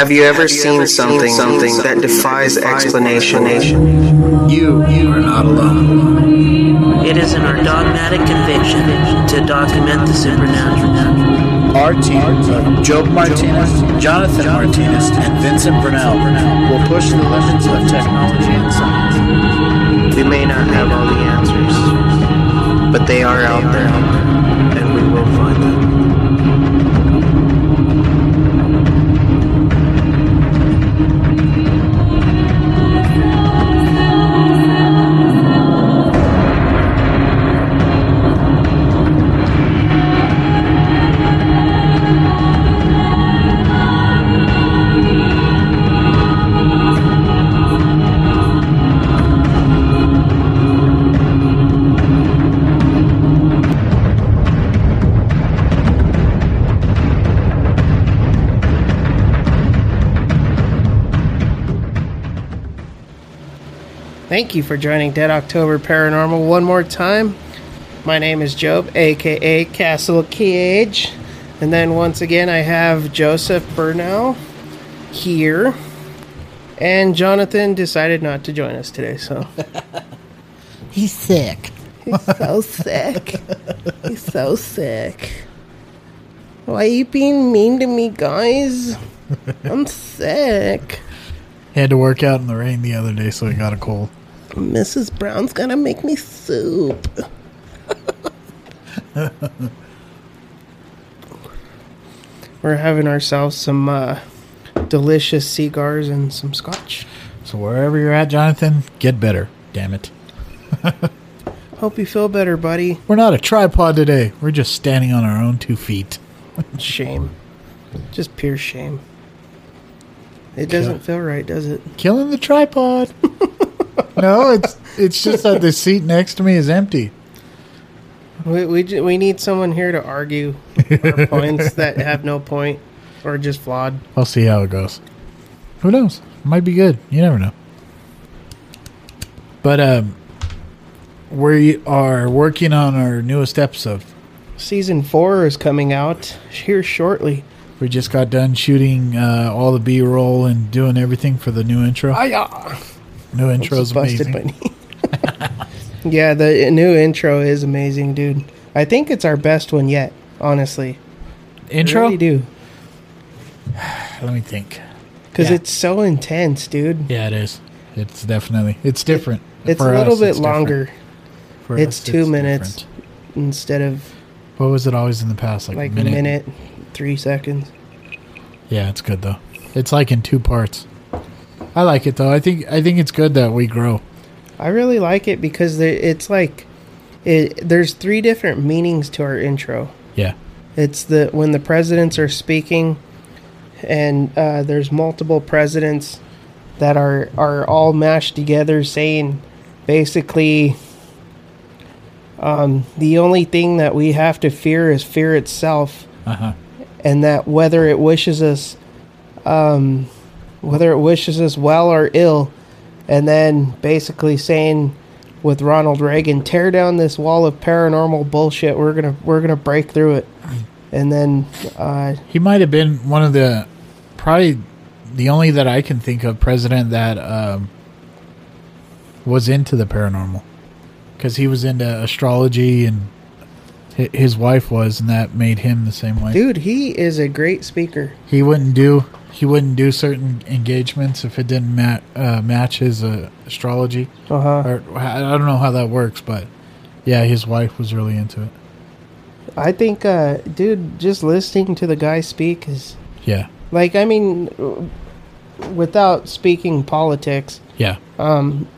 Have you ever seen something something that defies explanation? You, you are not alone. It is in our dogmatic conviction to document the supernatural. Our team of Job Martinez, Jonathan Martinez, and Vincent Brunel will push the limits of technology and science. We may not have all the answers, but they are out there, Thank you for joining Dead October Paranormal one more time. My name is Job, aka Castle Cage. And then once again, I have Joseph Burnell here. And Jonathan decided not to join us today, so He's sick. he's so sick. He's so sick. Why are you being mean to me, guys? I'm sick. He had to work out in the rain the other day, so he got a cold. Mrs. Brown's gonna make me soup. We're having ourselves some uh, delicious cigars and some scotch. So wherever you're at, Jonathan, get better. Damn it. Hope you feel better, buddy. We're not a tripod today. We're just standing on our own two feet. Shame. Just pure shame. It doesn't feel right, does it? Killing the tripod. no, it's it's just that the seat next to me is empty. We, we, ju- we need someone here to argue our points that have no point or just flawed. I'll see how it goes. Who knows? Might be good. You never know. But um, we are working on our newest episode. Season 4 is coming out here shortly. We just got done shooting uh, all the B roll and doing everything for the new intro. Aya! New intro is busted amazing. yeah, the new intro is amazing, dude. I think it's our best one yet, honestly. I Intro? really do. Let me think. Because Yeah. it's so intense, dude. Yeah, it is. It's definitely it's different. It's For a little us, bit it's longer For It's us, two minutes. different. instead of What was it always in the past? Like, like minute? a minute, three seconds. Yeah, it's good though. It's like in two parts. I like it though. I think I think it's good that we grow. I really like it because it's like it, there's three different meanings to our intro. Yeah. It's the when the presidents are speaking, and uh, there's multiple presidents that are are all mashed together, saying basically, um, the only thing that we have to fear is fear itself, Uh huh. and that whether it wishes us, um, whether it wishes us well or ill, and then basically saying with Ronald Reagan, tear down this wall of paranormal bullshit. We're gonna we're gonna break through it, and then uh, He might have been one of the probably the only that I can think of president that um, was into the paranormal because he was into astrology and his wife was, and that made him the same way. dude, he is a great speaker. He wouldn't do he wouldn't do certain engagements if it didn't ma- uh, match his uh, astrology. Uh huh. Or I I don't know how that works, but yeah, his wife was really into it. I think, uh, dude, just listening to the guy speak is Yeah, like, I mean, without speaking politics, yeah, um,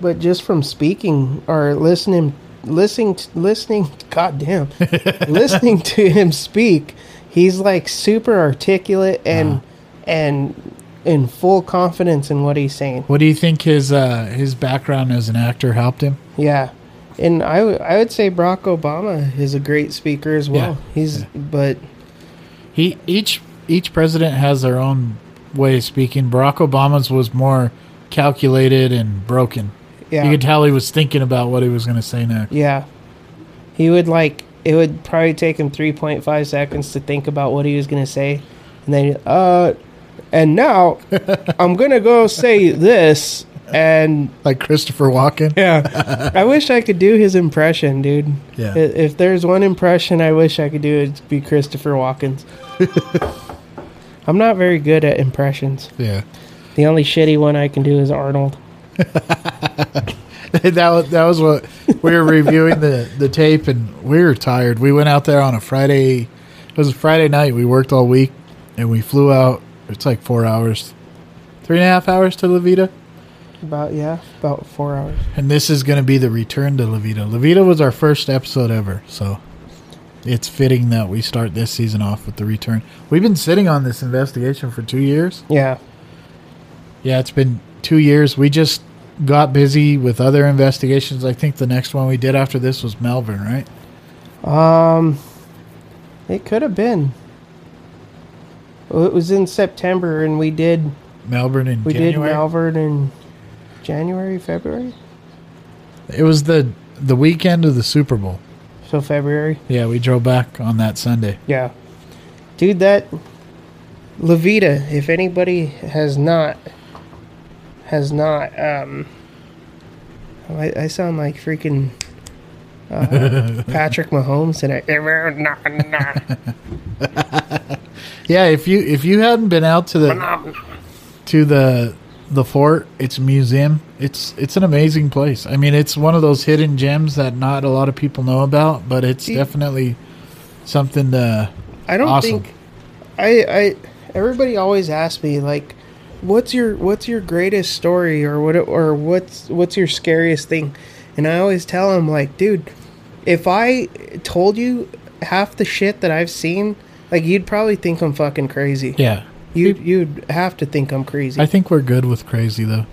but just from speaking or listening, listening, listening, goddamn, listening to him speak, he's like super articulate and and in full confidence in what he's saying. What do you think his uh, his background as an actor helped him? Yeah. And I, w- I would say Barack Obama is a great speaker as well. Yeah. He's, but He each each president has their own way of speaking. Barack Obama's was more calculated and broken. Yeah. You could tell he was thinking about what he was going to say next. Yeah. He would like it would probably take him 3.5 seconds to think about what he was going to say. And then uh and now I'm gonna go say this, and Like Christopher Walken. yeah, I wish I could do his impression, dude. Yeah. If there's one impression I wish I could do, it'd be Christopher Walken's. I'm not very good at impressions. Yeah. The only shitty one I can do is Arnold. that was that was what we were reviewing the the tape, and we were tired. We went out there on a Friday. It was a Friday night. We worked all week, and we flew out. It's like four hours, three and a half hours to La Veta. About yeah, about four hours. And this is going to be the return to La Veta. Levita was our first episode ever, so it's fitting that we start this season off with the return. We've been sitting on this investigation for two years. Yeah, Yeah, it's been two years. We just got busy with other investigations. I think the next one we did after this was Melbourne, right? Um, it could have been. Well, it was in September, and we did Melbourne in we January. did Malvern in January, February. it was the the weekend of the Super Bowl. So February, Yeah, we drove back on that Sunday. yeah, dude. That La Veta. If anybody has not has not, um, I, I sound like freaking. Uh, Patrick Mahomes tonight. Yeah, if you if you hadn't been out to the to the the fort, it's a museum. It's it's an amazing place. I mean, it's one of those hidden gems that not a lot of people know about, but it's definitely something to I don't Awesome. think I I everybody always asks me like what's your what's your greatest story or what or what's what's your scariest thing and I always tell them like dude if I told you half the shit that I've seen like you'd probably think I'm fucking crazy yeah. you you'd have to think I'm crazy I think we're good with crazy though.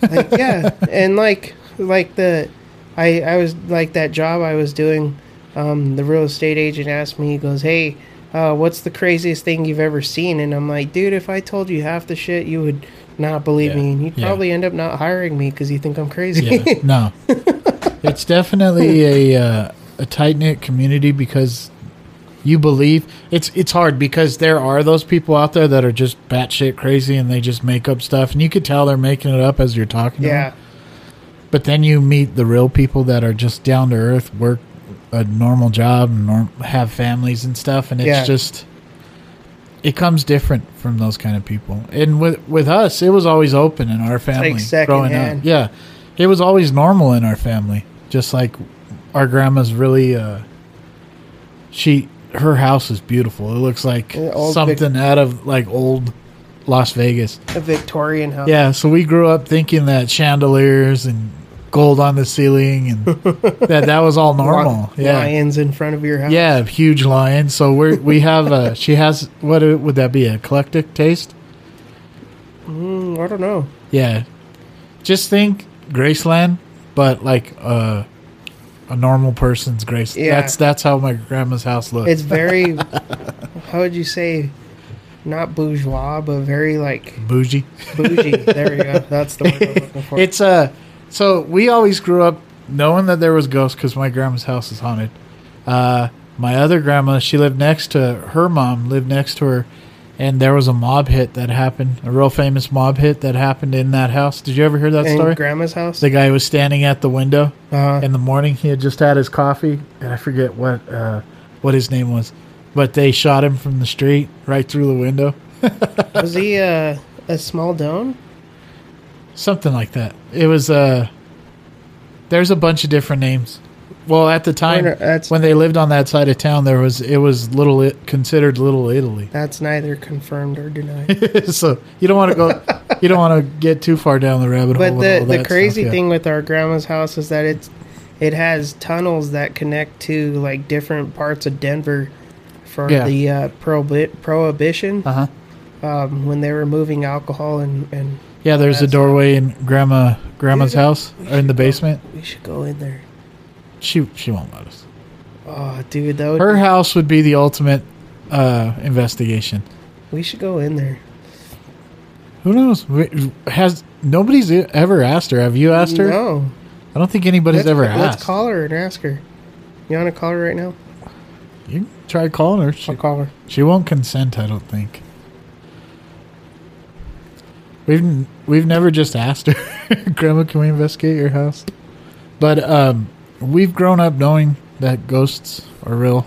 like yeah and like like the i i was like that job i was doing um the real estate agent asked me he goes hey uh what's the craziest thing you've ever seen? And i'm like dude if i told you half the shit you would not believe Yeah, me. And you'd yeah. probably end up not hiring me because you think i'm crazy. Yeah, no, it's definitely a uh, a tight knit community because you believe it's it's hard because there are those people out there that are just batshit crazy and they just make up stuff. And you could tell they're making it up as you're talking. To yeah. them. But then you meet the real people that are just down to earth, work a normal job, and norm- have families and stuff, and it's Yeah. just it comes different from those kind of people. And with with us, it was always open in our family growing secondhand. up. Yeah, it was always normal in our family. Just like our grandma's really, uh, she her house is beautiful. It looks like old Vic- something out of like old Las Vegas. a victorian house Yeah, so we grew up thinking that chandeliers and gold on the ceiling and that that was all normal. Yeah. lions in front of your house Yeah, huge lions. So we we have a she has what would that be? Eclectic taste? Mm, i don't know Yeah. Just think Graceland, but like uh a normal person's Grace. Yeah. That's that's how my grandma's house looks. it's very how would you say not bourgeois but very like bougie. bougie there we go that's the word i'm looking for It's uh so we always grew up knowing that there was ghosts because my grandma's house is haunted. Uh, my other grandma, she lived next to her mom, lived next to her, and there was a mob hit that happened, a real famous mob hit that happened in that house. Did you ever hear that in story? grandma's house the guy was standing at the window uh, in the morning. He had just had his coffee, and I forget what uh, what his name was, but they shot him from the street right through the window. was he uh, a small dome something like that. It was uh there's a bunch of different names. Well, at the time when they lived on that side of town, there was it was little it considered Little Italy. that's neither confirmed or denied so you don't want to go, you don't want to get too far down the rabbit hole. but the the crazy stuff, yeah. thing with our grandma's house is that it's it has tunnels that connect to like different parts of denver for Yeah. the uh, prohibi- prohibition uh huh. um, when they were moving alcohol and, and Yeah, there's a doorway in grandma grandma's Dude, house or in the go- basement. we should go in there She she won't let us. oh dude that would Her house would be the ultimate uh investigation. we should go in there Who knows? Has nobody's ever asked her? Have you asked her? no I don't think anybody's let's, ever let's asked. call her and ask her you want to call her right now You can try calling her. She, i'll call her she won't consent, I don't think. We've we've never just asked her, Grandma, can we investigate your house? But um, we've grown up knowing that ghosts are real.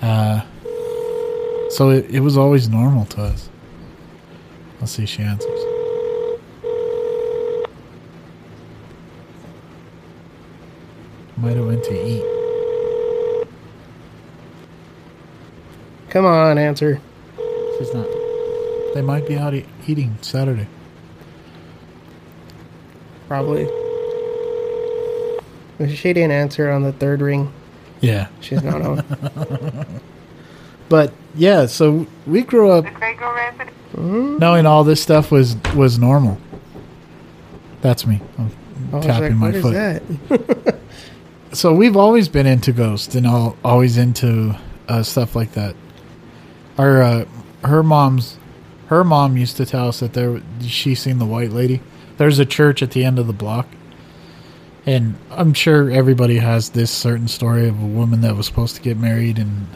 Uh, so it, it was always normal to us. Let's see if she answers. Might have went to eat. Come on, answer. She's not. They might be out e- eating Saturday. Probably. She didn't answer on the third ring, Yeah. she's not on. But yeah, so we grew up knowing all this stuff was was normal. That's me. I'm I tapping like, my what is foot. that? So we've always been into ghosts and all, always into uh, stuff like that. Our uh, her mom's her mom used to tell us that there she seen the white lady. There's a church at the end of the block. And I'm sure everybody has this certain story of a woman that was supposed to get married and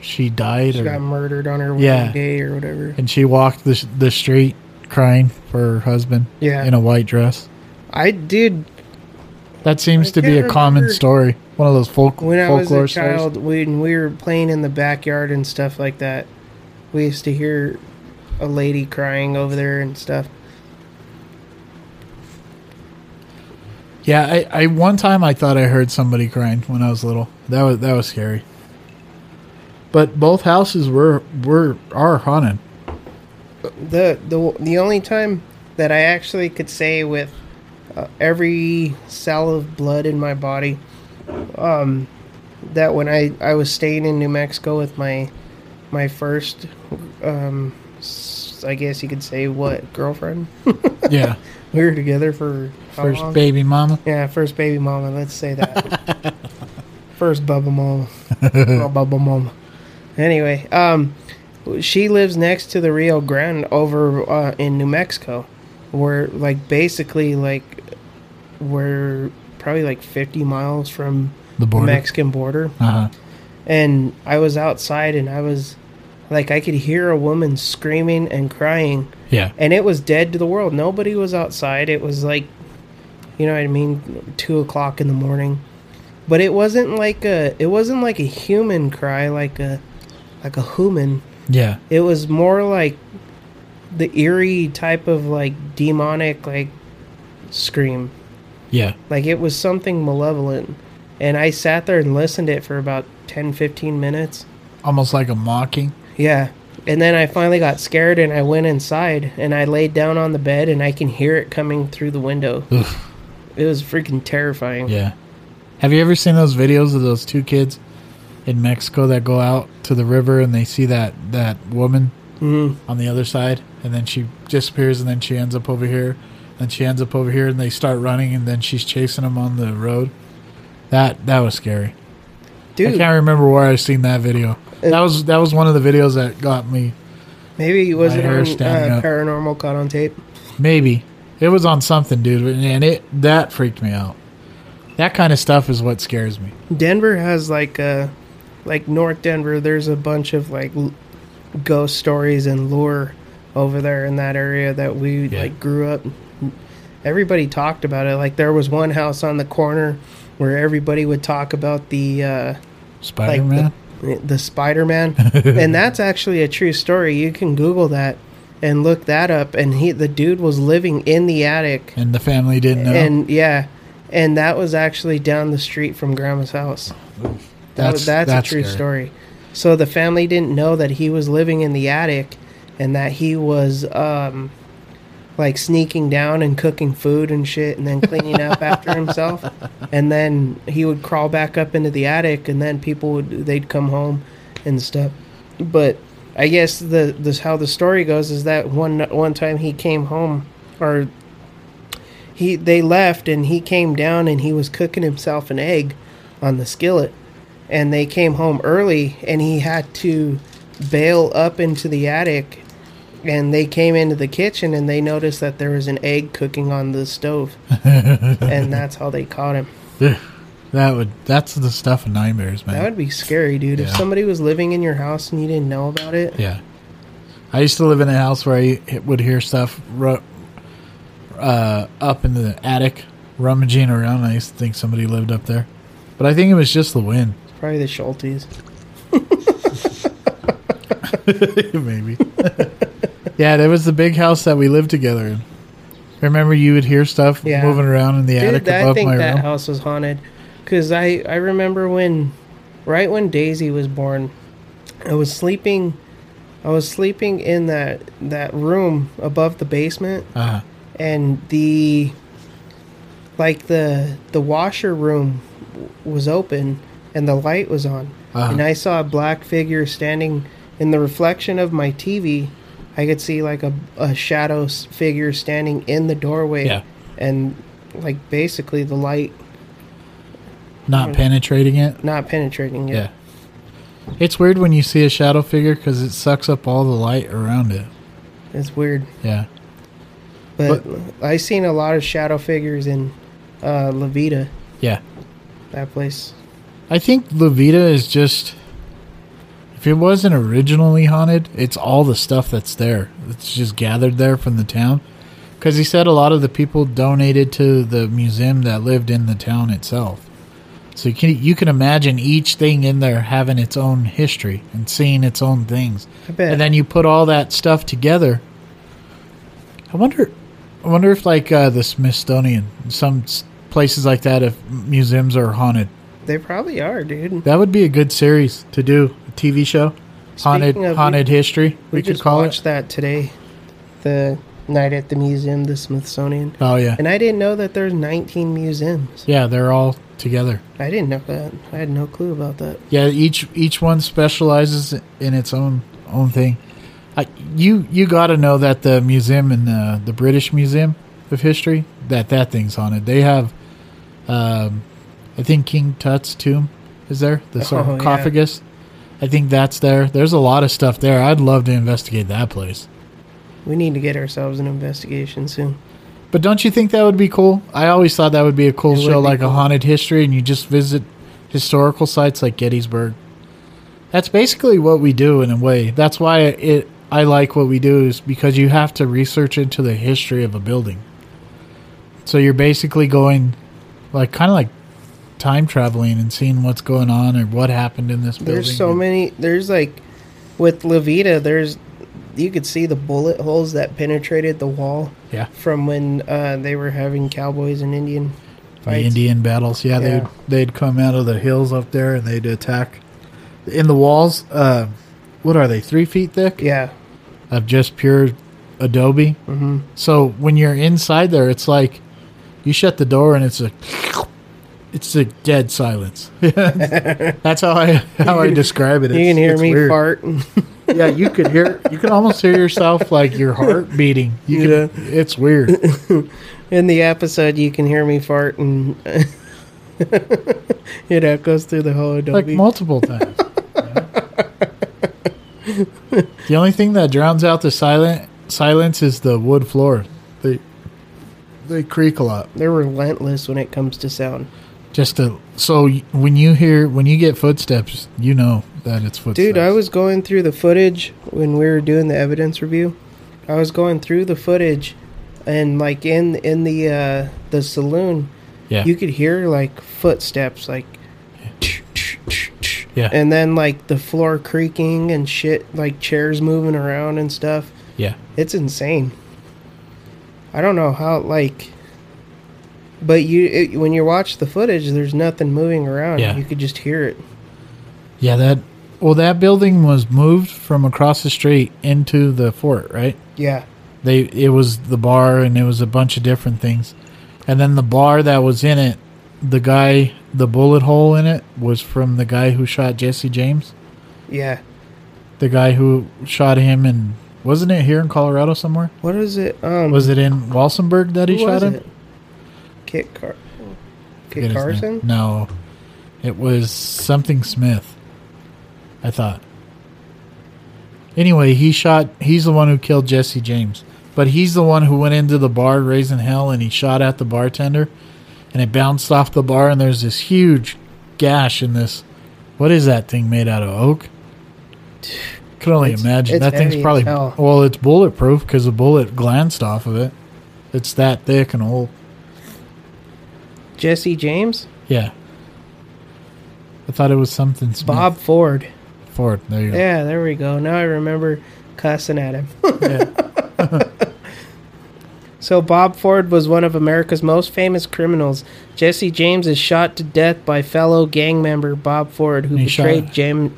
she died She or got murdered on her wedding Yeah. day or whatever. and she walked the the street crying for her husband Yeah. in a white dress. I did That seems I to be a common story. One of those folk when I was a child stories. when we were playing in the backyard and stuff like that. We used to hear a lady crying over there and stuff. Yeah, I, I one time I thought I heard somebody crying when I was little. That was that was scary. But both houses were were are haunted. the the the only time that I actually could say with uh, every cell of blood in my body, um, that when I I was staying in New Mexico with my my first, um, I guess you could say what girlfriend. Yeah, we were together for first long? baby mama. Yeah, first baby mama. Let's say that. first bubba mama. oh, bubba mama. Anyway, um, she lives next to the Rio Grande over uh, in New Mexico, where like basically like we're probably like fifty miles from The the border. Mexican border, Uh huh. and I was outside and I was like I could hear a woman screaming and crying Yeah. and it was dead to the world. Nobody was outside. It was like, you know what I mean, two o'clock in the morning. But it wasn't like a, it wasn't like a human cry, like a, like a human. Yeah. It was more like the eerie type of like demonic like scream. Yeah. Like it was something malevolent. And I sat there and listened to it for about 10, 15 minutes. Almost like a mocking. Yeah. And then I finally got scared and I went inside and I laid down on the bed and I can hear it coming through the window. Oof. It was freaking terrifying. Yeah. Have you ever seen those videos of those two kids in Mexico that go out to the river and they see that that woman Mhm. on the other side and then she disappears and then she ends up over here and she ends up over here and they start running and then she's chasing them on the road. That that was scary. Dude. I can't remember where I seen that video. That was that was one of the videos that got me. maybe was it on uh. Paranormal Caught on Tape? Maybe it was on something, dude, and it that freaked me out. That kind of stuff is what scares me. Denver has like uh like North Denver, there's a bunch of like l- ghost stories and lore over there in that area that we Yeah. like grew up. Everybody talked about it. Like there was one house on the corner where everybody would talk about the uh Spider Man. the, the Spider Man, and that's actually a true story. You can Google that and look that up. And he, the dude, was living in the attic, and the family didn't know. and yeah, and that was actually down the street from Grandma's house. That was, that's, a true scary. story. So the family didn't know that he was living in the attic, and that he was um, like sneaking down and cooking food and shit, and then cleaning up after himself. And then he would crawl back up into the attic, and then people would they'd come home and stuff. But I guess the this how the story goes is that one one time he came home or he they left and he came down and he was cooking himself an egg on the skillet and they came home early and he had to bail up into the attic and they came into the kitchen and they noticed that there was an egg cooking on the stove and that's how they caught him that would that's the stuff of nightmares, man. that would be scary dude if somebody was living in your house and you didn't know about it yeah. I used to live in a house where I would hear stuff ru- uh, up in the attic rummaging around. I used to think somebody lived up there, but I think it was just the wind, Probably the Schultes. maybe. yeah, that was the big house that we lived together in. Remember, you would hear stuff Yeah. moving around in the attic Dude, I think that room. house was haunted. Cause I I remember when, right when Daisy was born, I was sleeping, I was sleeping in that that room above the basement, Uh-huh. and the, like the the washer room was open, and the light was on, Uh-huh. and I saw a black figure standing in the reflection of my TV. I could see like a, a shadow figure standing in the doorway Yeah. and like basically the light Not penetrating it. not penetrating it. Yeah. It's weird when you see a shadow figure because it sucks up all the light around it. It's weird. Yeah. But, I seen a lot of shadow figures in uh La Veta, Yeah. that place. I think La Veta is just. If it wasn't originally haunted, it's all the stuff that's there. It's just gathered there from the town. Because he said a lot of the people donated to the museum that lived in the town itself. So you can you can imagine each thing in there having its own history and seeing its own things. I bet. And then you put all that stuff together. I wonder, I wonder if like uh, the Smithsonian, some places like that, if museums are haunted. they probably are, dude. That would be a good series to do. TV show, haunted Speaking of- haunted history. We, We, could just call watched it. that today. The night at the museum, the Smithsonian. Oh yeah, And I didn't know that there's 19 museums. yeah. They're all together. I didn't know that. I had no clue about that. Yeah, each each one specializes in its own own thing. I, you you got to know that the museum in the the British Museum of History that that thing's haunted. They have, um, I think King Tut's tomb is there. The Oh, yeah. I think that's there. There's a lot of stuff there. I'd love to investigate that place. We need to get ourselves an investigation soon. But don't you think that would be cool? I always thought that would be a cool show, like cool. a haunted history, and you just visit historical sites like Gettysburg. That's basically what we do in a way. That's why it I like what we do is because you have to research into the history of a building. So you're basically going, like, kind of like time traveling and seeing what's going on or what happened in this building. There's so many. There's like with La Veta. There's you could see the bullet holes that penetrated the wall Yeah, from when uh, they were having cowboys and Indian the. Indian battles. Yeah, Yeah. they'd they'd come out of the hills up there and they'd attack in the walls. Uh, what are they? Three feet thick Yeah, of just pure adobe. Mm-hmm. So when you're inside there, it's like you shut the door and it's a it's a dead silence. That's how I how I describe it. you can hear me weird. fart. Yeah, you could hear. You can almost hear yourself like your heart beating. You Yeah. can, it's weird. In the episode, you can hear me fart, and it echoes through the whole Adobe. like multiple times. the only thing that drowns out the silent silence is the wood floor. They they creak a lot. They're relentless when it comes to sound. Just to so when you hear when you get footsteps, you know that it's footsteps. Dude, I was going through the footage when we were doing the evidence review. I was going through the footage, and like in in the uh, the saloon, yeah you could hear like footsteps, like, yeah and then like the floor creaking and shit, like chairs moving around and stuff. yeah It's insane. I don't know how like, but you it, when you watch the footage, there's nothing moving around. Yeah. You could just hear it. yeah that well that building was moved from across the street into the fort right. Yeah, they it was the bar and it was a bunch of different things and then the bar that was in it the guy the bullet hole in it was from the guy who shot jesse james yeah. the guy who shot him and wasn't it here in colorado somewhere What is it? Um, was it in walsenburg that he shot him it? Kit Car. Kit. Carson. no it was something smith i thought anyway he shot he's the one who killed jesse james but he's the one who went into the bar raising hell and he shot at the bartender and it bounced off the bar and there's this huge gash in this what is that thing made out of oak Can only It's- imagine it's that thing's probably well. It's bulletproof because the bullet glanced off of it. It's that thick and old. Jesse James, Yeah. I thought it was something. Smith. Bob Ford. Ford. There you go. Yeah, there we go. Now I remember cussing at him. Yeah. So Bob Ford was one of America's most famous criminals. Jesse James is shot to death by fellow gang member Bob Ford, who He shot- betrayed Jam-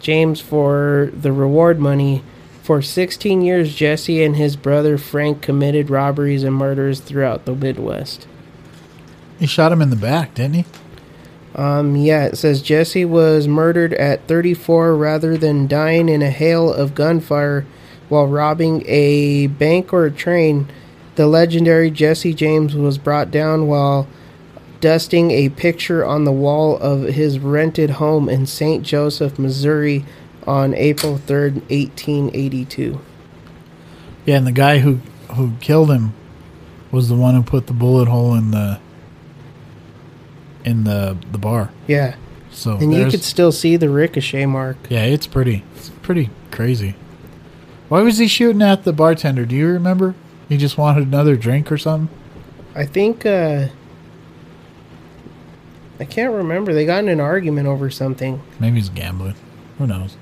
James for the reward money. For 16 years, Jesse and his brother Frank committed robberies and murders throughout the Midwest. He shot him in the back, didn't he? Um, yeah, it says Jesse was murdered at 34 rather than dying in a hail of gunfire while robbing a bank or a train. The legendary Jesse James was brought down while dusting a picture on the wall of his rented home in St. Joseph, Missouri on April 3rd, 1882. Yeah, and the guy who who killed him was the one who put the bullet hole in the in the the bar. Yeah, So and you could still see the ricochet mark. yeah, it's pretty it's pretty crazy. Why was he shooting at the bartender? Do you remember? He just wanted another drink or something. I think uh I can't remember. They got in an argument over something. Maybe he's gambling. Who knows?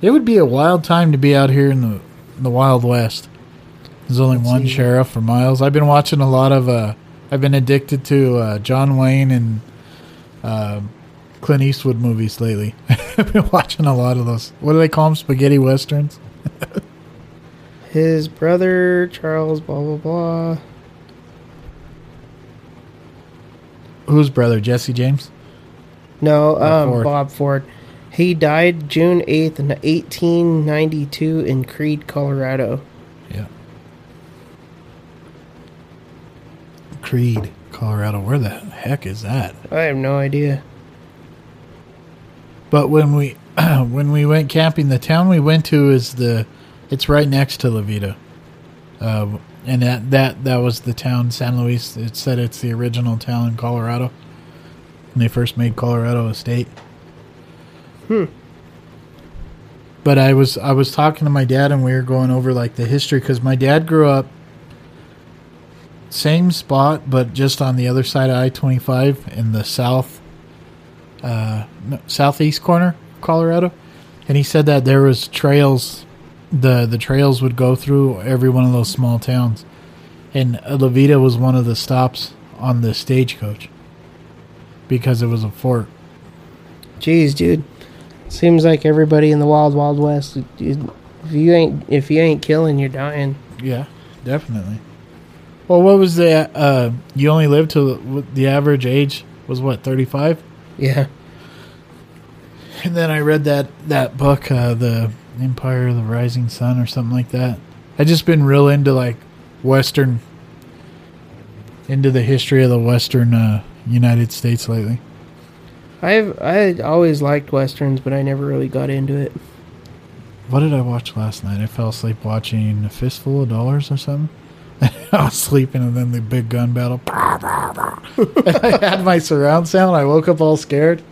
It would be a wild time to be out here in the in the Wild West. There's only Let's one see. sheriff for miles. I've been watching a lot of. Uh, I've been addicted to uh, John Wayne and uh, Clint Eastwood movies lately. I've been watching a lot of those. What do they call them? Spaghetti westerns. His brother Charles blah blah blah. Whose brother? Jesse James. No, um Ford. Bob Ford. He died June 8th, 1892 in Creede, Colorado. Creede, Colorado. Where the heck is that? I have no idea. But when we when we went camping, the town we went to is the it's right next to La Veta, uh, and that that that was the town San Luis. It said it's the original town in Colorado. When they first made Colorado a state. Hmm. But I was I was talking to my dad and we were going over like the history because my dad grew up same spot but just on the other side of I twenty five in the south uh, southeast corner of Colorado, and he said that there was trails. the The trails would go through every one of those small towns, and La Veta was one of the stops on the stagecoach because it was a fort. Jeez, dude. Seems like everybody in the wild wild west if you ain't if you ain't killing, you're dying. Yeah, definitely. Well, what was the? Uh, you only lived till the average age was what thirty five. Yeah. And then I read that that book, uh, the Empire of the Rising Sun, or something like that. I just been real into like Western, into the history of the Western uh, United States lately. I've I always liked westerns, but I never really got into it. What did I watch last night? I fell asleep watching A Fistful of Dollars or something. I was sleeping, and then the big gun battle. I had my surround sound. I woke up all scared.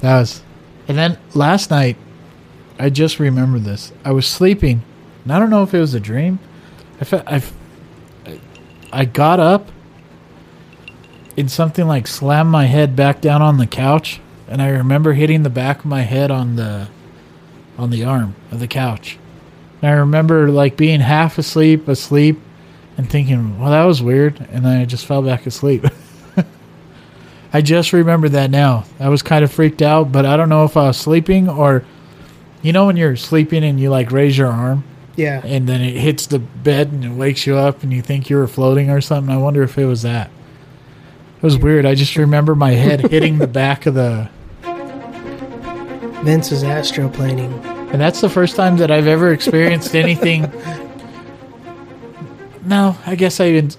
That was, and then last night, I just remembered this. I was sleeping, and I don't know if it was a dream. I felt I, I got up, and something like slammed my head back down on the couch, and I remember hitting the back of my head on the on the arm of the couch. And I remember like being half asleep, asleep, and thinking, well, that was weird. And then I just fell back asleep. I just remember that now. I was kind of freaked out, but I don't know if I was sleeping or, you know, when you're sleeping and you like raise your arm Yeah. and then it hits the bed and it wakes you up and you think you were floating or something. I wonder if it was that. It was weird. I just remember my head hitting the back of the Vince is astroplaning. And that's the first time that I've ever experienced anything. no, I guess I didn't.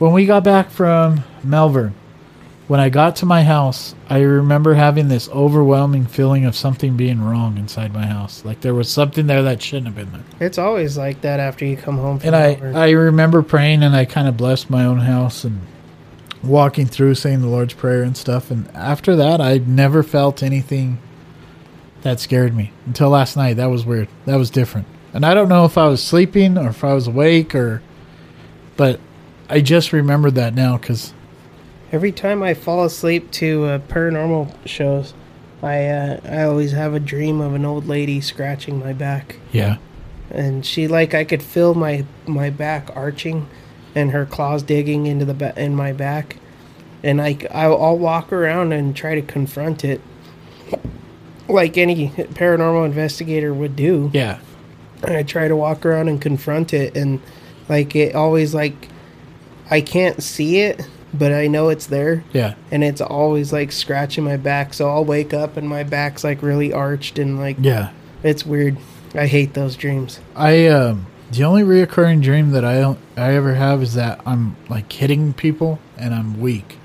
When we got back from Melbourne, when I got to my house, I remember having this overwhelming feeling of something being wrong inside my house. Like there was something there that shouldn't have been there. It's always like that after you come home from And I, Melbourne. I remember praying and I kind of blessed my own house and walking through saying the Lord's Prayer and stuff. And after that, I never felt anything that scared me until last night. That was weird. That was different. And I don't know if I was sleeping or if I was awake or, but I just remembered that now because Every time I fall asleep to uh, paranormal shows, I uh, I always have a dream of an old lady scratching my back, yeah, and she like I could feel my my back arching, and her claws digging into the ba- in my back, and I I'll, I'll walk around and try to confront it, like any paranormal investigator would do. yeah, And I try to walk around and confront it, and like it always like I can't see it, but I know it's there yeah. and it's always like scratching my back. So I'll wake up and my back's like really arched and like Yeah. it's weird. I hate those dreams. I um the only reoccurring dream that I don't I ever have is that I'm like hitting people and I'm weak,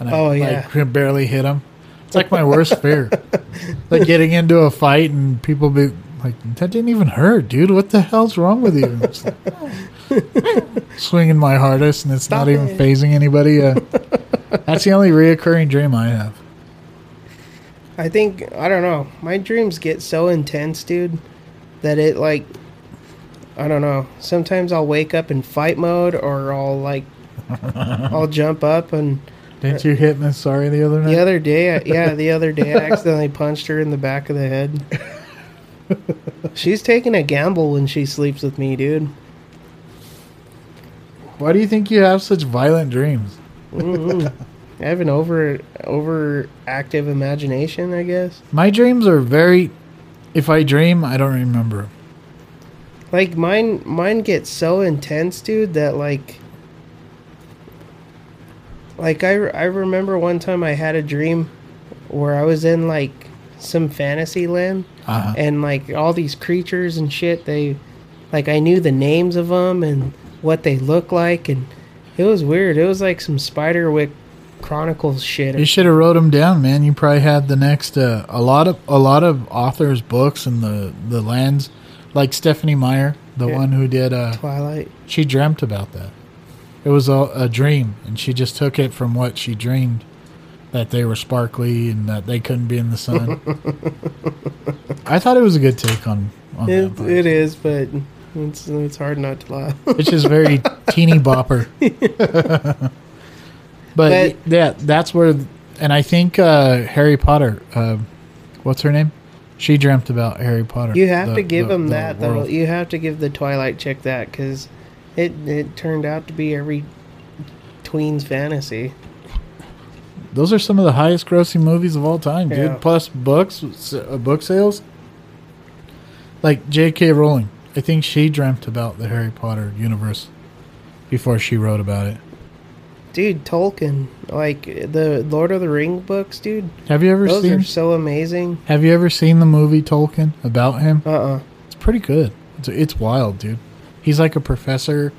and I Oh, like yeah. can barely hit them. It's like my worst fear, like getting into a fight and people be like, "That didn't even hurt, dude. What the hell's wrong with you?" Like, swinging my hardest and it's Stop not even phasing anybody. Uh, that's the only reoccurring dream I have. I think I don't know. My dreams get so intense, dude, that it like I don't know. Sometimes I'll wake up in fight mode or I'll like I'll jump up and Didn't you hit Miss Sorry the other night? the other day, I, yeah, the other day I accidentally punched her in the back of the head. She's taking a gamble when she sleeps with me, dude. Why do you think you have such violent dreams? Mm-hmm. I have an over over active imagination, I guess. My dreams are very. If I dream, I don't remember. Like mine mine gets so intense, dude, that like like I I remember one time I had a dream where I was in like some fantasy land Uh-huh. and like all these creatures and shit they like I knew the names of them and what they look like and it was weird. It was like some Spiderwick Chronicles shit. You should have wrote them down, man. You probably had the next uh, a lot of a lot of authors' books and the the lands, like Stephenie Meyer, the Yeah. one who did. Uh, Twilight. she dreamt about that. It was a, a dream, and she just took it from what she dreamed that they were sparkly and that they couldn't be in the sun. I thought it was a good take on on It, it is, but it's it's hard not to laugh. It's just very teeny bopper. but, But- yeah, that's where, and I think uh, Harry Potter. Uh, what's her name? She dreamt about Harry Potter. You have the- to give the- them the that though. You have to give the Twilight chick that because it it turned out to be every tween's fantasy. Those are some of the highest grossing movies of all time, dude. Yeah. Plus books, uh, book sales. Like J.K. Rowling, I think she dreamt about the Harry Potter universe before she wrote about it. Dude, Tolkien, like the Lord of the Ring books, dude. Have you ever Those seen? are so amazing. Have you ever seen the movie Tolkien about him? Uh uh It's pretty good. It's, it's wild, dude. He's like a professor,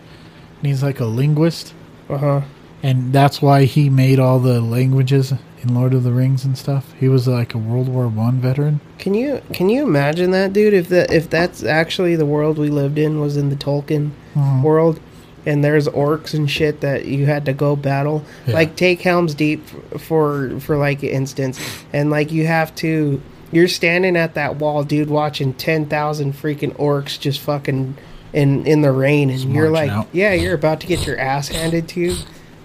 and he's like a linguist, uh huh. and that's why he made all the languages in Lord of the Rings and stuff. He was like a World War One veteran. Can you can you imagine that, dude? If that if that's actually the world we lived in was in the Tolkien Mhm. world, and there's orcs and shit that you had to go battle. Yeah. Like take Helm's Deep f- for for like instance, and like you have to. You're standing at that wall, dude, watching ten thousand freaking orcs just fucking in in the rain, and Just you're like, out. yeah, you're about to get your ass handed to you,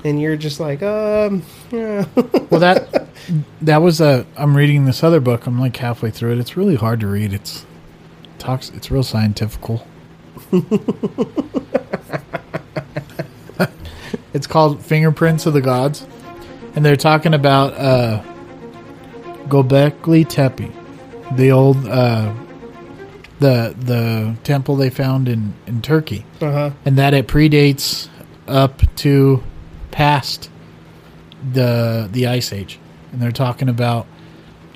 and you're just like, um, yeah. Well, that that was a. I'm reading this other book. I'm like halfway through it. It's really hard to read. It's talks. It's real scientifical. it's called Fingerprints of the Gods, and they're talking about uh, Gobekli Tepe, the old uh, the the temple they found in in Turkey. Uh huh. and that it predates up to past the the ice age. And they're talking about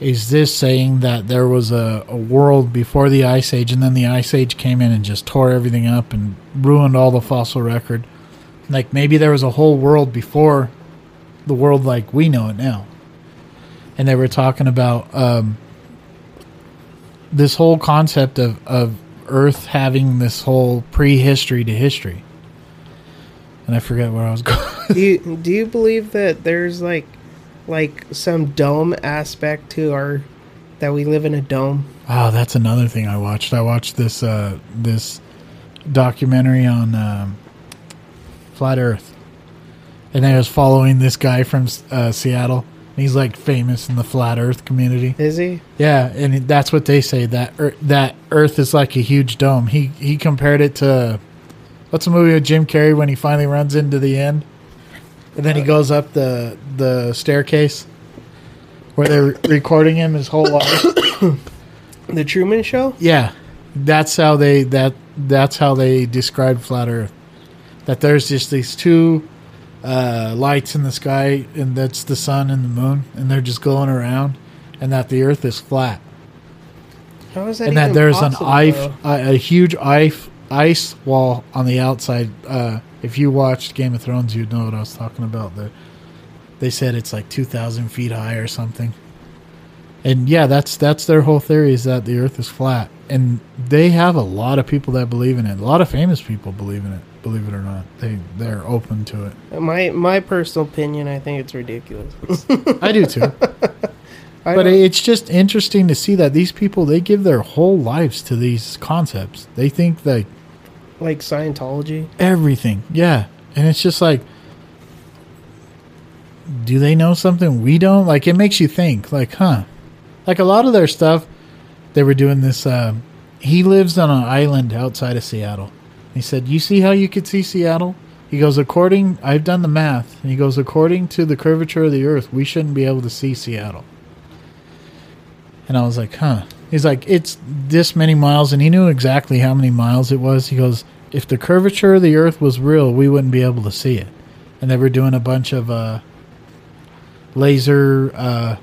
is this saying that there was a, a world before the ice age and then the ice age came in and just tore everything up and ruined all the fossil record? Like maybe there was a whole world before the world like we know it now. And they were talking about um, this whole concept of, of Earth having this whole prehistory to history. And I forget where I was going. do you do you believe that there's like like some dome aspect to our that we live in a dome. Oh, that's another thing I watched. I watched this uh, this documentary on um, flat Earth, and I was following this guy from uh, Seattle. He's like famous in the flat Earth community. Is he? Yeah, and that's what they say that Ear- that Earth is like a huge dome. He he compared it to what's the movie with Jim Carrey when he finally runs into the end, and then he goes up the the staircase where they're recording him his whole life. The Truman Show? Yeah, that's how they that that's how they describe flat Earth. That there's just these two uh, lights in the sky, and that's the sun and the moon, and they're just going around, and that the Earth is flat, How is that and that there's possible, an ice a huge ice ice wall on the outside. Uh, if you watched Game of Thrones, you'd know what I was talking about. The, they said it's like two thousand feet high or something. And yeah, that's that's their whole theory is that the Earth is flat, and they have a lot of people that believe in it. A lot of famous people believe in it. Believe it or not, they they're open to it. My my personal opinion, I think it's ridiculous. I do too. I but don't- it's just interesting to see that these people they give their whole lives to these concepts. They think that like Scientology. everything, yeah, and it's just like, do they know something we don't? Like it makes you think, like, huh? Like a lot of their stuff, they were doing this. Uh, he lives on an island outside of Seattle. He said, "You see how you could see Seattle?" He goes, "According, I've done the math." And he goes, "According to the curvature of the Earth, we shouldn't be able to see Seattle." And I was like, "Huh?" He's like, "It's this many miles," and he knew exactly how many miles it was. He goes, "If the curvature of the Earth was real, we wouldn't be able to see it." And they were doing a bunch of uh, laser. Uh,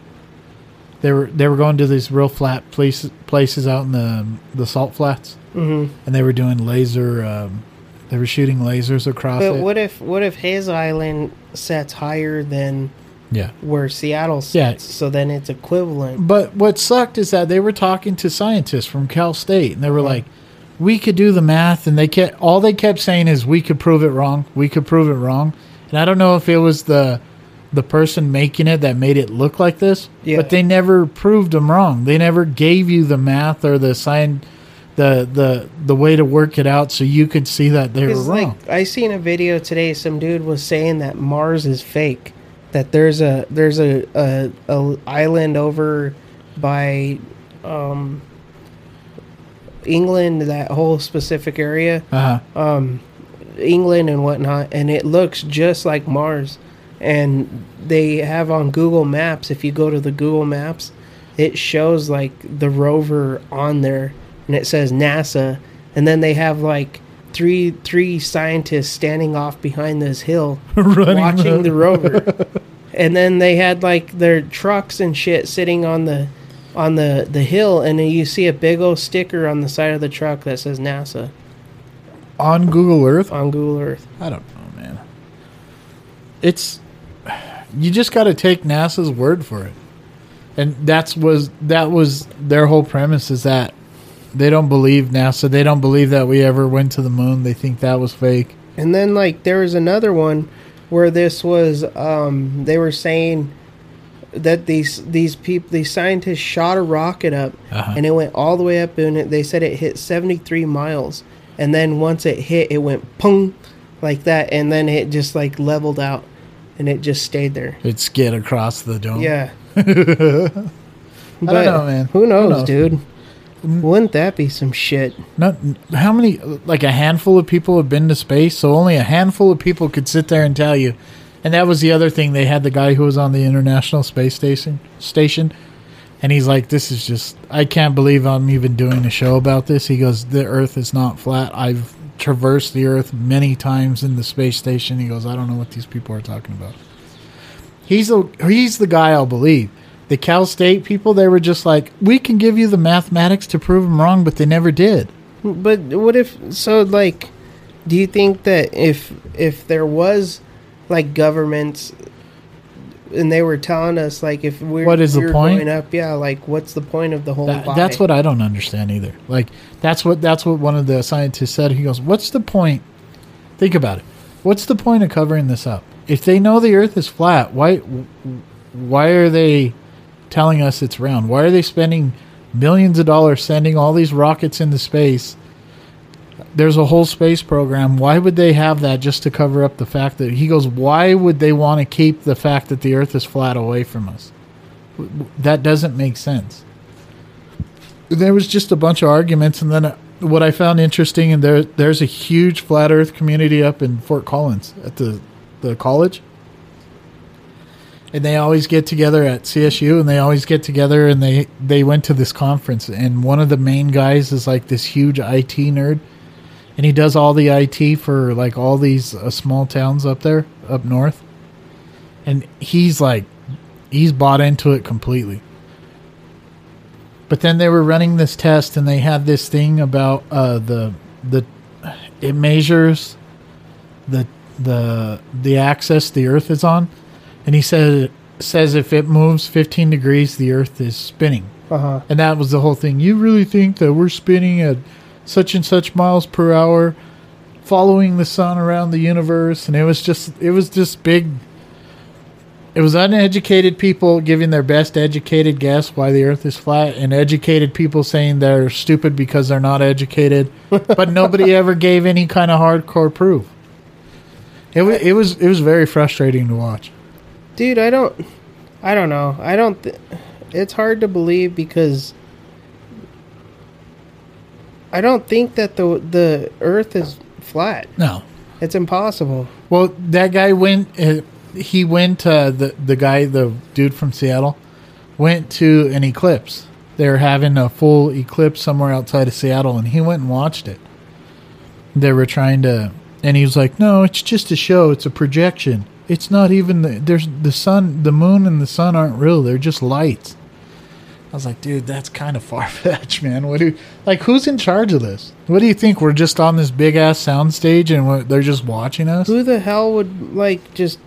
they were they were going to these real flat places places out in the the salt flats, Mm-hmm. and they were doing laser. Um, they were shooting lasers across But it. what if what if his island sets higher than yeah. where Seattle sits? Yeah. So then it's equivalent. But what sucked is that they were talking to scientists from Cal State, and they were like, "We could do the math," and they kept all they kept saying is, "We could prove it wrong. We could prove it wrong." And I don't know if it was the the person making it that made it look like this, Yeah. but they never proved them wrong. They never gave you the math or the sign, the the the way to work it out, so you could see that they were wrong. like I seen a video today, some dude was saying that Mars is fake. That there's a there's a a, a island over by um, England, that whole specific area, uh-huh. um, England and whatnot, and it looks just like Mars. And they have on Google Maps. If you go to the Google Maps, it shows like the rover on there, and it says NASA. And then they have like three three scientists standing off behind this hill, watching the- the rover. and then they had like their trucks and shit sitting on the on the the hill, and then you see a big old sticker on the side of the truck that says NASA on Google Earth. on Google Earth. I don't know, man. It's you just got to take NASA's word for it, and that's was that was their whole premise is that they don't believe NASA. They don't believe that we ever went to the moon. They think that was fake. And then like there was another one where this was um they were saying that these these people these scientists shot a rocket up Uh-huh. and it went all the way up and it, they said it hit 73 miles and then once it hit it went pung like that and then it just like leveled out and it just stayed there. It skid across the dome. Yeah. I don't know, man. Who knows, knows? dude? Mm. Wouldn't that be some shit? Not how many like a handful of people have been to space, so only a handful of people could sit there and tell you. And that was the other thing. They had the guy who was on the International Space Station station, and he's like, "This is just I can't believe I'm even doing a show about this." He goes, "The Earth is not flat. I've traversed the Earth many times in the space station." He goes, "I don't know what these people are talking about." He's the he's the guy I'll believe. The Cal State people, they were just like, "We can give you the mathematics to prove them wrong," but they never did. But what if so like do you think that if if there was like governments and they were telling us like if we're What is the point? going up, yeah, like what's the point of the whole That, that's what I don't understand either. Like that's what that's what one of the scientists said. He goes, "What's the point? Think about it. What's the point of covering this up? If they know the Earth is flat, why why are they telling us it's round? Why are they spending millions of dollars sending all these rockets into space? There's a whole space program. Why would they have that just to cover up the fact that he goes, why would they want to keep the fact that the earth is flat away from us? That doesn't make sense. There was just a bunch of arguments, and then uh, what I found interesting, and there there's a huge flat Earth community up in Fort Collins at the the college, and they always get together at CSU, and they always get together, and they they went to this conference, and one of the main guys is like this huge IT nerd, and he does all the IT for like all these uh, small towns up there up north, and he's like he's bought into it completely. But then they were running this test, and they had this thing about uh, the the it measures the the the axis the Earth is on, and he said says if it moves 15 degrees, the Earth is spinning, Uh huh. and that was the whole thing. You really think that we're spinning at such and such miles per hour, following the sun around the universe? And it was just it was just big. It was uneducated people giving their best educated guess why the Earth is flat, and educated people saying they're stupid because they're not educated. but nobody ever gave any kind of hardcore proof. It was it was it was very frustrating to watch. Dude, I don't. I don't know. I don't. Th- it's hard to believe because I don't think that the the Earth is flat. No, It's impossible. Well, that guy went. Uh, he went. Uh, the the guy, the dude from Seattle, went to an eclipse. They're having a full eclipse somewhere outside of Seattle, and he went and watched it. They were trying to, and he was like, "No, it's just a show. It's a projection. It's not even the there's the sun, the moon, and the sun aren't real. They're just lights." I was like, "Dude, that's kind of far fetched, man. What do you, like? Who's in charge of this? What do you think? We're just on this big ass sound stage, and they're just watching us." Who the hell would like just?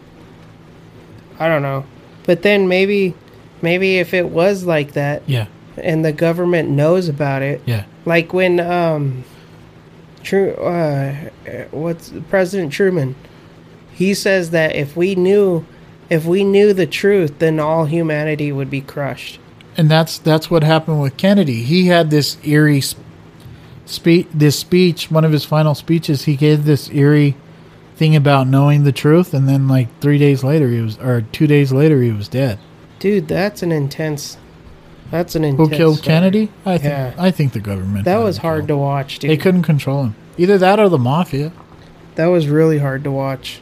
I don't know. But then maybe, maybe if it was like that, Yeah, and the government knows about it, yeah. like when um, True, uh, what's President Truman? He says that if we knew, if we knew the truth, then all humanity would be crushed. And that's that's what happened with Kennedy. He had this eerie speech. This speech, one of his final speeches, he gave this eerie thing about knowing the truth, and then like three days later, he was, or two days later, he was dead. Dude, that's an intense. That's an intense. Who killed story. Kennedy? I think. Yeah. I think the government. That was hard to watch, dude. They couldn't control him. Either that or the mafia. That was really hard to watch.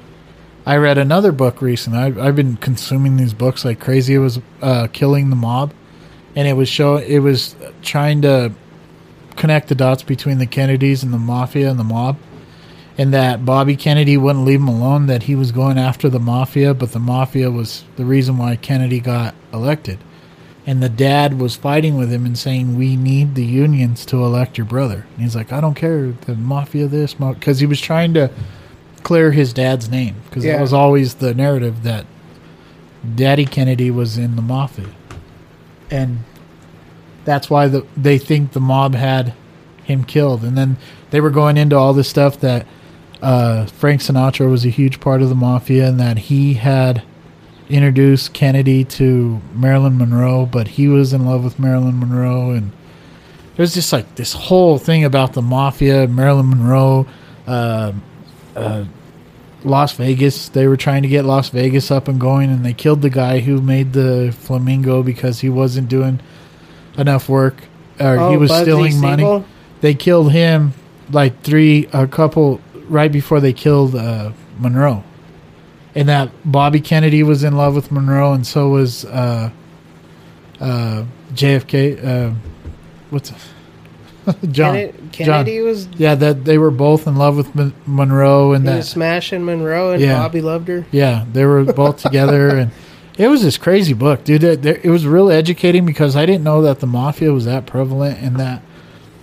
I read another book recently. I've, I've been consuming these books like crazy. It was uh, "Killing the Mob," and it was show. It was trying to connect the dots between the Kennedys and the mafia and the mob, and that Bobby Kennedy wouldn't leave him alone. That he was going after the mafia, but the mafia was the reason why Kennedy got elected. And the dad was fighting with him and saying, "We need the unions to elect your brother." And he's like, "I don't care the mafia this," because he was trying to clear his dad's name because Yeah. that was always the narrative that Daddy Kennedy was in the mafia, and that's why the, they think the mob had him killed. And then they were going into all this stuff that uh, Frank Sinatra was a huge part of the mafia and that he had introduced Kennedy to Marilyn Monroe, but he was in love with Marilyn Monroe, and there's just like this whole thing about the mafia, Marilyn Monroe. Uh, uh, Las Vegas. They were trying to get Las Vegas up and going, and they killed the guy who made the flamingo because he wasn't doing enough work, or he Oh, was Bugsy stealing money. They killed him like three, a couple right before they killed uh, Monroe, and that Bobby Kennedy was in love with Monroe, and so was uh, uh, JFK. Uh, what's John? Kennedy, Kennedy was Yeah, that they were both in love with Mon- Monroe, and that smashing Monroe, and Yeah. Bobby loved her. yeah, they were both together, and it was this crazy book, dude. It, it was really educating because I didn't know that the mafia was that prevalent, and that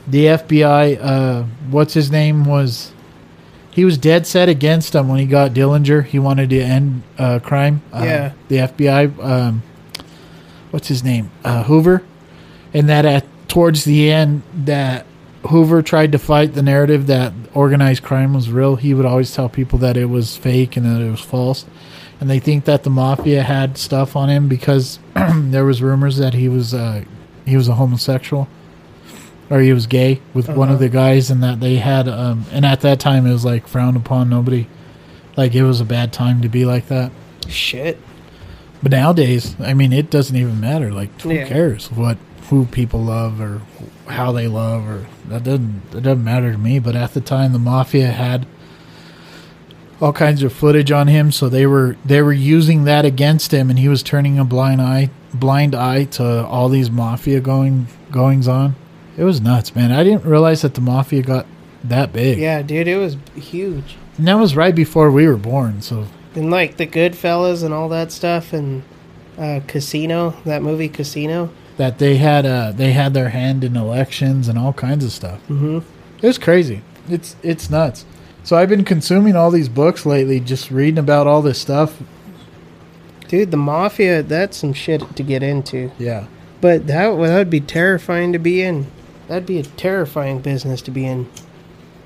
the FBI, uh, what's his name, was he was dead set against them when he got Dillinger. He wanted to end uh, crime. Uh, Yeah. the FBI, um, what's his name, uh, Hoover, and that at towards the end that Hoover tried to fight the narrative that organized crime was real. He would always tell people that it was fake and that it was false. and they think that the mafia had stuff on him because there was rumors that he was uh, he was a homosexual or he was gay with one of Uh-huh. the guys, and that they had um, and at that time it was like frowned upon. Nobody like it was a bad time to be like that. Shit. But nowadays, I mean, it doesn't even matter. Like, who Yeah. cares what who people love or how they love or that doesn't that doesn't matter to me. But at the time, the mafia had all kinds of footage on him, so they were they were using that against him, and he was turning a blind eye blind eye to all these mafia going goings on. It was nuts, man. I didn't realize that the mafia got that big. Yeah, dude, it was huge. and that was right before we were born. So And like the Goodfellas and all that stuff, and uh, Casino, that movie Casino. That they had uh they had their hand in elections and all kinds of stuff. Mm-hmm. It was crazy. It's it's nuts. So I've been consuming all these books lately, just reading about all this stuff. Dude, the mafia, that's some shit to get into. Yeah, But that, would be terrifying to be in. That'd be a terrifying business to be in.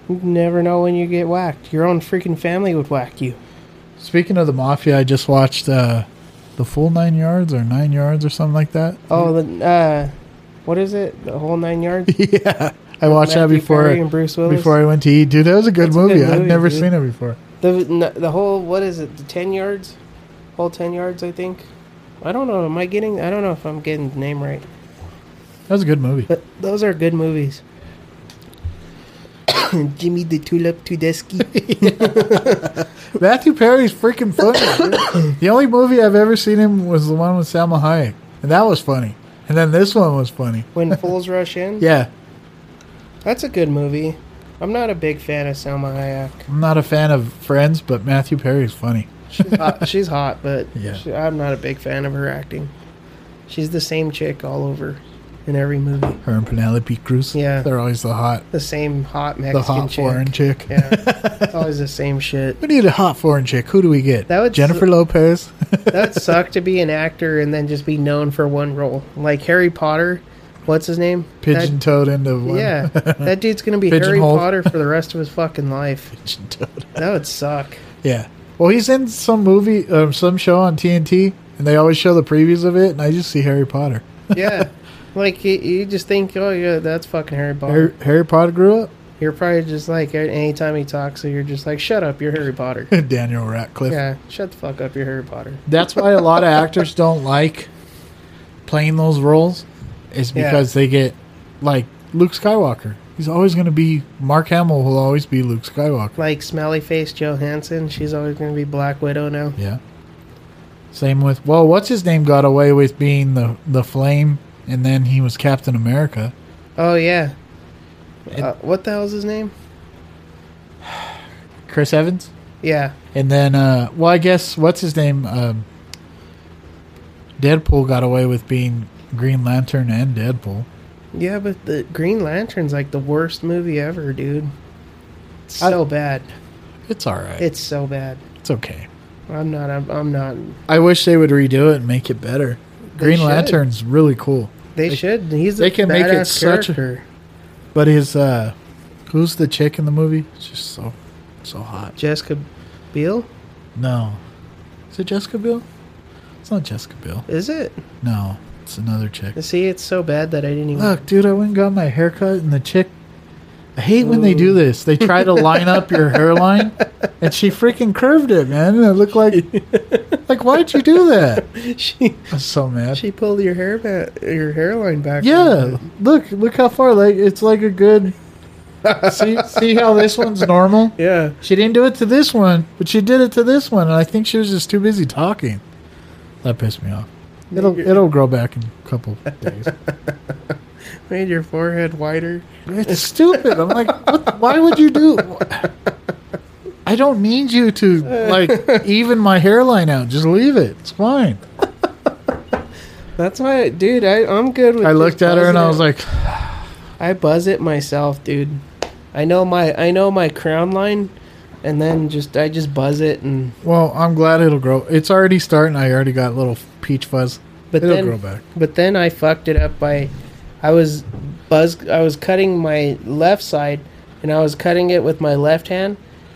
You never know when you get whacked. Your own freaking family would whack you. Speaking of the mafia, I just watched uh, the full nine yards or nine yards or something like that. Oh, the, uh, what is it? The whole nine yards? yeah, I watched that before Perry and Bruce Willis. before I went to eat. Dude, that was a good a movie. I'd never dude. seen it before. The the whole what is it? The ten yards, whole ten yards. I think. I don't know. Am I getting? I don't know if I'm getting the name right. That was a good movie. But those are good movies. Jimmy the Tulip Tudeski. Matthew Perry's freaking funny. the only movie I've ever seen him was the one with Salma Hayek, and that was funny. And then this one was funny. when Fools Rush In. Yeah, That's a good movie. I'm not a big fan of Salma Hayek. I'm not a fan of Friends, but Matthew Perry's funny. She's hot, she's hot but Yeah. she- I'm not a big fan of her acting. She's the same chick all over in every movie. Her and Penelope Cruz. Yeah. they're always the hot, The same hot Mexican the hot chick. foreign chick. Yeah, it's always the same shit. We need a hot foreign chick. Who do we get? That would Jennifer su- Lopez. That would suck to be an actor and then just be known for one role, like Harry Potter. What's his name? Pigeon toed into one. yeah, that dude's gonna be Harry Potter for the rest of his fucking life. Pigeon toed. That would suck. Yeah. Well, he's in some movie, um, some show on TNT, and they always show the previews of it, and I just see Harry Potter. Yeah, like you, you just think, oh yeah, that's fucking Harry Potter. Harry, Harry Potter grew up. You're probably just like anytime he talks, so you're just like, shut up, you're Harry Potter. Daniel Radcliffe. yeah, shut the fuck up, you're Harry Potter. That's why a lot of actors don't like playing those roles, is Yeah. because they get like Luke Skywalker. He's always going to be Mark Hamill. Will always be Luke Skywalker. Like smelly face Johansson, she's always gonna be Black Widow now. Yeah. Same with well, what's his name got away with being the the Flame, and then he was Captain America. Oh yeah. And- Uh, what the hell's his name? Chris Evans, Yeah, and then uh, well, I guess what's his name? Um, Deadpool got away with being Green Lantern and Deadpool. yeah, but the Green Lantern's like the worst movie ever, dude. It's I- so bad. It's all right. It's so bad. it's okay. I'm not. I'm, I'm not. I wish they would redo it and make it better. Green should. Lantern's really cool, They, They- should. He's a they can make it such a- but his uh, who's the chick in the movie? It's just so so hot. Jessica Biel. No, is it Jessica Biel? It's not Jessica Biel. Is it? No, it's another chick. See, it's so bad that I didn't even. Look, dude, I went and got my haircut, and the chick. I hate when they do this. They try to line up your hairline, and she freaking curved it, man. And it looked like, like, why'd you do that? she I was so mad. she pulled your hair back, your hairline back. yeah, look, look how far. Like, it's like a good. see, see how this one's normal. Yeah. She didn't do it to this one, but she did it to this one, and I think she was just too busy talking. That pissed me off. It'll it'll grow back in a couple days. Made your forehead wider. It's stupid. I'm like, what, why would you do? I don't need you to like even my hairline out. Just leave it. It's fine. That's why, dude. I I'm good with. I looked at her and I was like. I buzz it myself, dude. I know my I know my crown line, and then just I just buzz it and. well, I'm glad it'll grow. It's already starting. I already got little peach fuzz. But it'll then, grow back. But then I fucked it up by, I was buzz. I was cutting my left side, and I was cutting it with my left hand,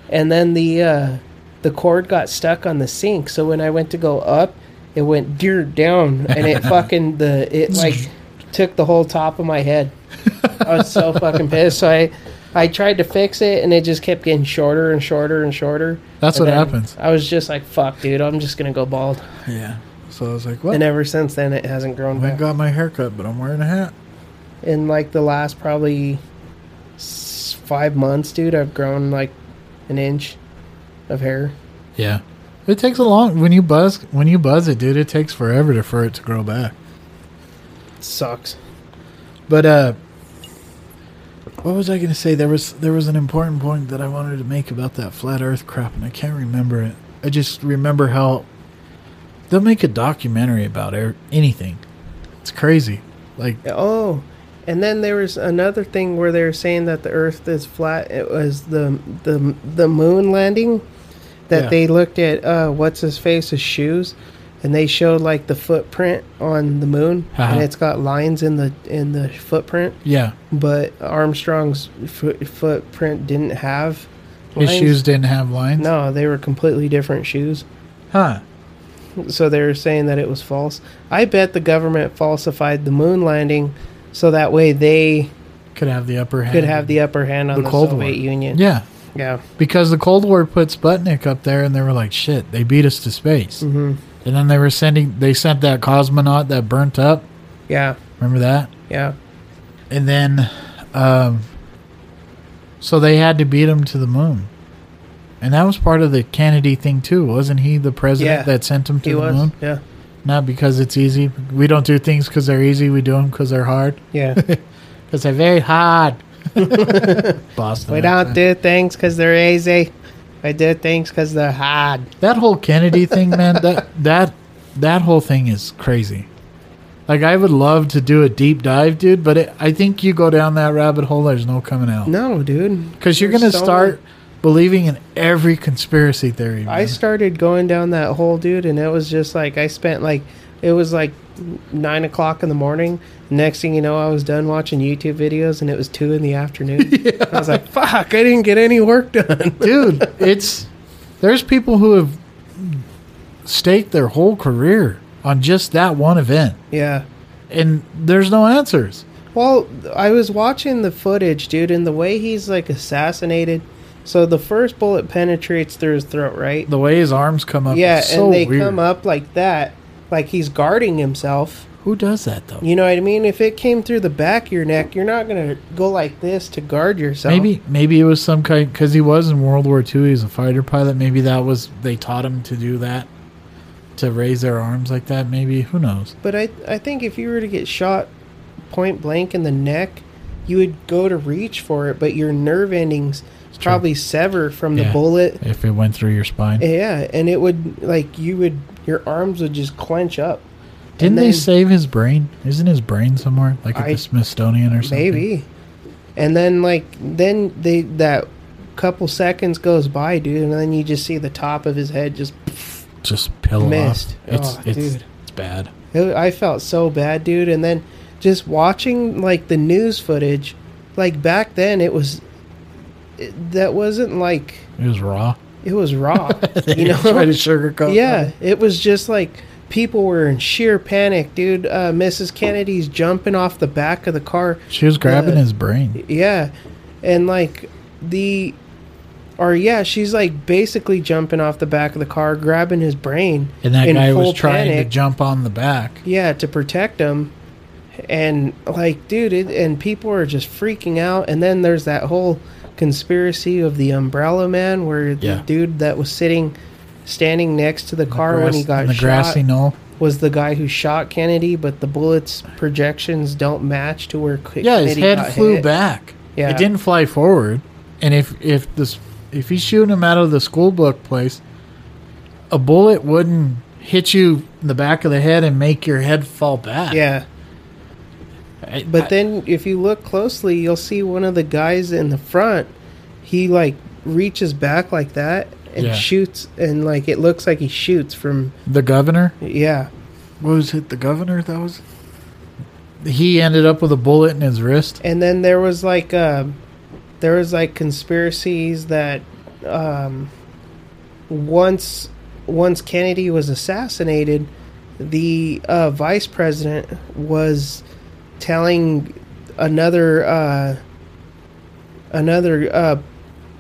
and then the uh, the cord got stuck on the sink. So when I went to go up, it went deer down, and it fucking the it like took the whole top of my head. I was so fucking pissed. So I. I tried to fix it and it just kept getting shorter and shorter and shorter. That's And what happens. I was just like, "Fuck, dude! I'm just gonna go bald." Yeah. So I was like, what? And ever since then, it hasn't grown I back. got my haircut, but I'm wearing a hat. In like the last probably five months, dude, I've grown like an inch of hair. Yeah. It takes a long when you buzz when you buzz it, dude. It takes forever to, for it to grow back. It sucks. But uh, what was I going to say? There was there was an important point that I wanted to make about that flat Earth crap, and I can't remember it. I just remember how they'll make a documentary about air, anything. It's crazy. Like Oh, and then there was another thing where they were saying that the Earth is flat. It was the the the moon landing that Yeah. they looked at. Uh, what's his face's shoes, and they showed like the footprint on the moon, Uh-huh. and it's got lines in the in the footprint. yeah, But Armstrong's foot, footprint didn't have his shoes didn't have lines. No, they were completely different shoes. Huh. So they were saying that it was false. I bet the government falsified the moon landing so that way they Could have the upper hand. could have the upper hand on The the, Cold Soviet War. Union. Yeah, Yeah. because the Cold War put Sputnik up there, and they were like, "Shit, they beat us to space." hmm And then they were sending. They sent that cosmonaut that burnt up. Yeah. Remember that? Yeah. And then, um, so they had to beat him to the moon. And that was part of the Kennedy thing too, wasn't he? The president Yeah. that sent him to He the was. moon. Yeah. Not because it's easy. We don't do things because they're easy. We do them because they're hard. Yeah. Because they're very hard. Boston. we don't do things because they're easy. We do things because they're hard. That whole Kennedy thing, man. That that that whole thing is crazy. Like I would love to do a deep dive, dude, but it, I think you go down that rabbit hole, there's no coming out. No, dude. Because you're There's to so start believing in every conspiracy theory. I started going down that hole, dude, and it was just like I spent like it was like nine o'clock in the morning. Next thing you know, I was done watching YouTube videos, and it was two in the afternoon. I was like, "Fuck! I didn't get any work done." Dude, it's. There's people who have staked their whole career on just that one event, yeah. and there's no answers. Well, I was watching the footage, dude, and the way he's like assassinated. So the first bullet penetrates through his throat, right? The way his arms come up yeah, is so and they weird. come up like that, like he's guarding himself. Who does that, though? You know what I mean? If it came through the back of your neck, you're not gonna go like this to guard yourself. Maybe maybe it was some kind because he was in World War II. He was a fighter pilot. Maybe that was they taught him to do that, to raise their arms like that. Maybe who knows? But I, I think if you were to get shot point blank in the neck, you would go to reach for it, but your nerve endings probably sever from the bullet. If it went through your spine, Yeah, and it would like you would your arms would just clench up. didn't and they save his brain? Isn't his brain somewhere, like at I- the Smithsonian or something? Maybe. And then like then they that couple seconds goes by, dude, and then you just see the top of his head just just pillow Missed. off. It's Oh, it's dude. it's bad. It- I felt so bad, dude. And then just watching like the news footage, like back then, it was it, that wasn't like It was raw. it was raw, you know. try to sugarcoat. yeah, it was just like people were in sheer panic, dude. Uh, Mrs. Kennedy's jumping off the back of the car. she was grabbing Uh, his brain. Yeah, and like the. Or yeah, she's like basically jumping off the back of the car, grabbing his brain, And that guy was trying panic. to jump on the back. yeah to protect him and like dude it, and people are just freaking out and then there's that whole conspiracy of the umbrella man where Yeah. the dude that was sitting standing next to the car when he got the shot grassy knoll. was the guy who shot Kennedy but the bullets projections don't match to where Yeah, his head flew hit. back. Yeah. It didn't fly forward. And if if this if he's shooting him out of the school book place, a bullet wouldn't hit you in the back of the head and make your head fall back. yeah I- But I- then if you look closely, you'll see one of the guys in the front. He like reaches back like that and Yeah. shoots, and like it looks like he shoots from the governor yeah, what was it? The governor that was. He ended up with a bullet in his wrist. and then there was like uh, there was like conspiracies that um, once once Kennedy was assassinated, the uh, vice president was telling another uh, another uh,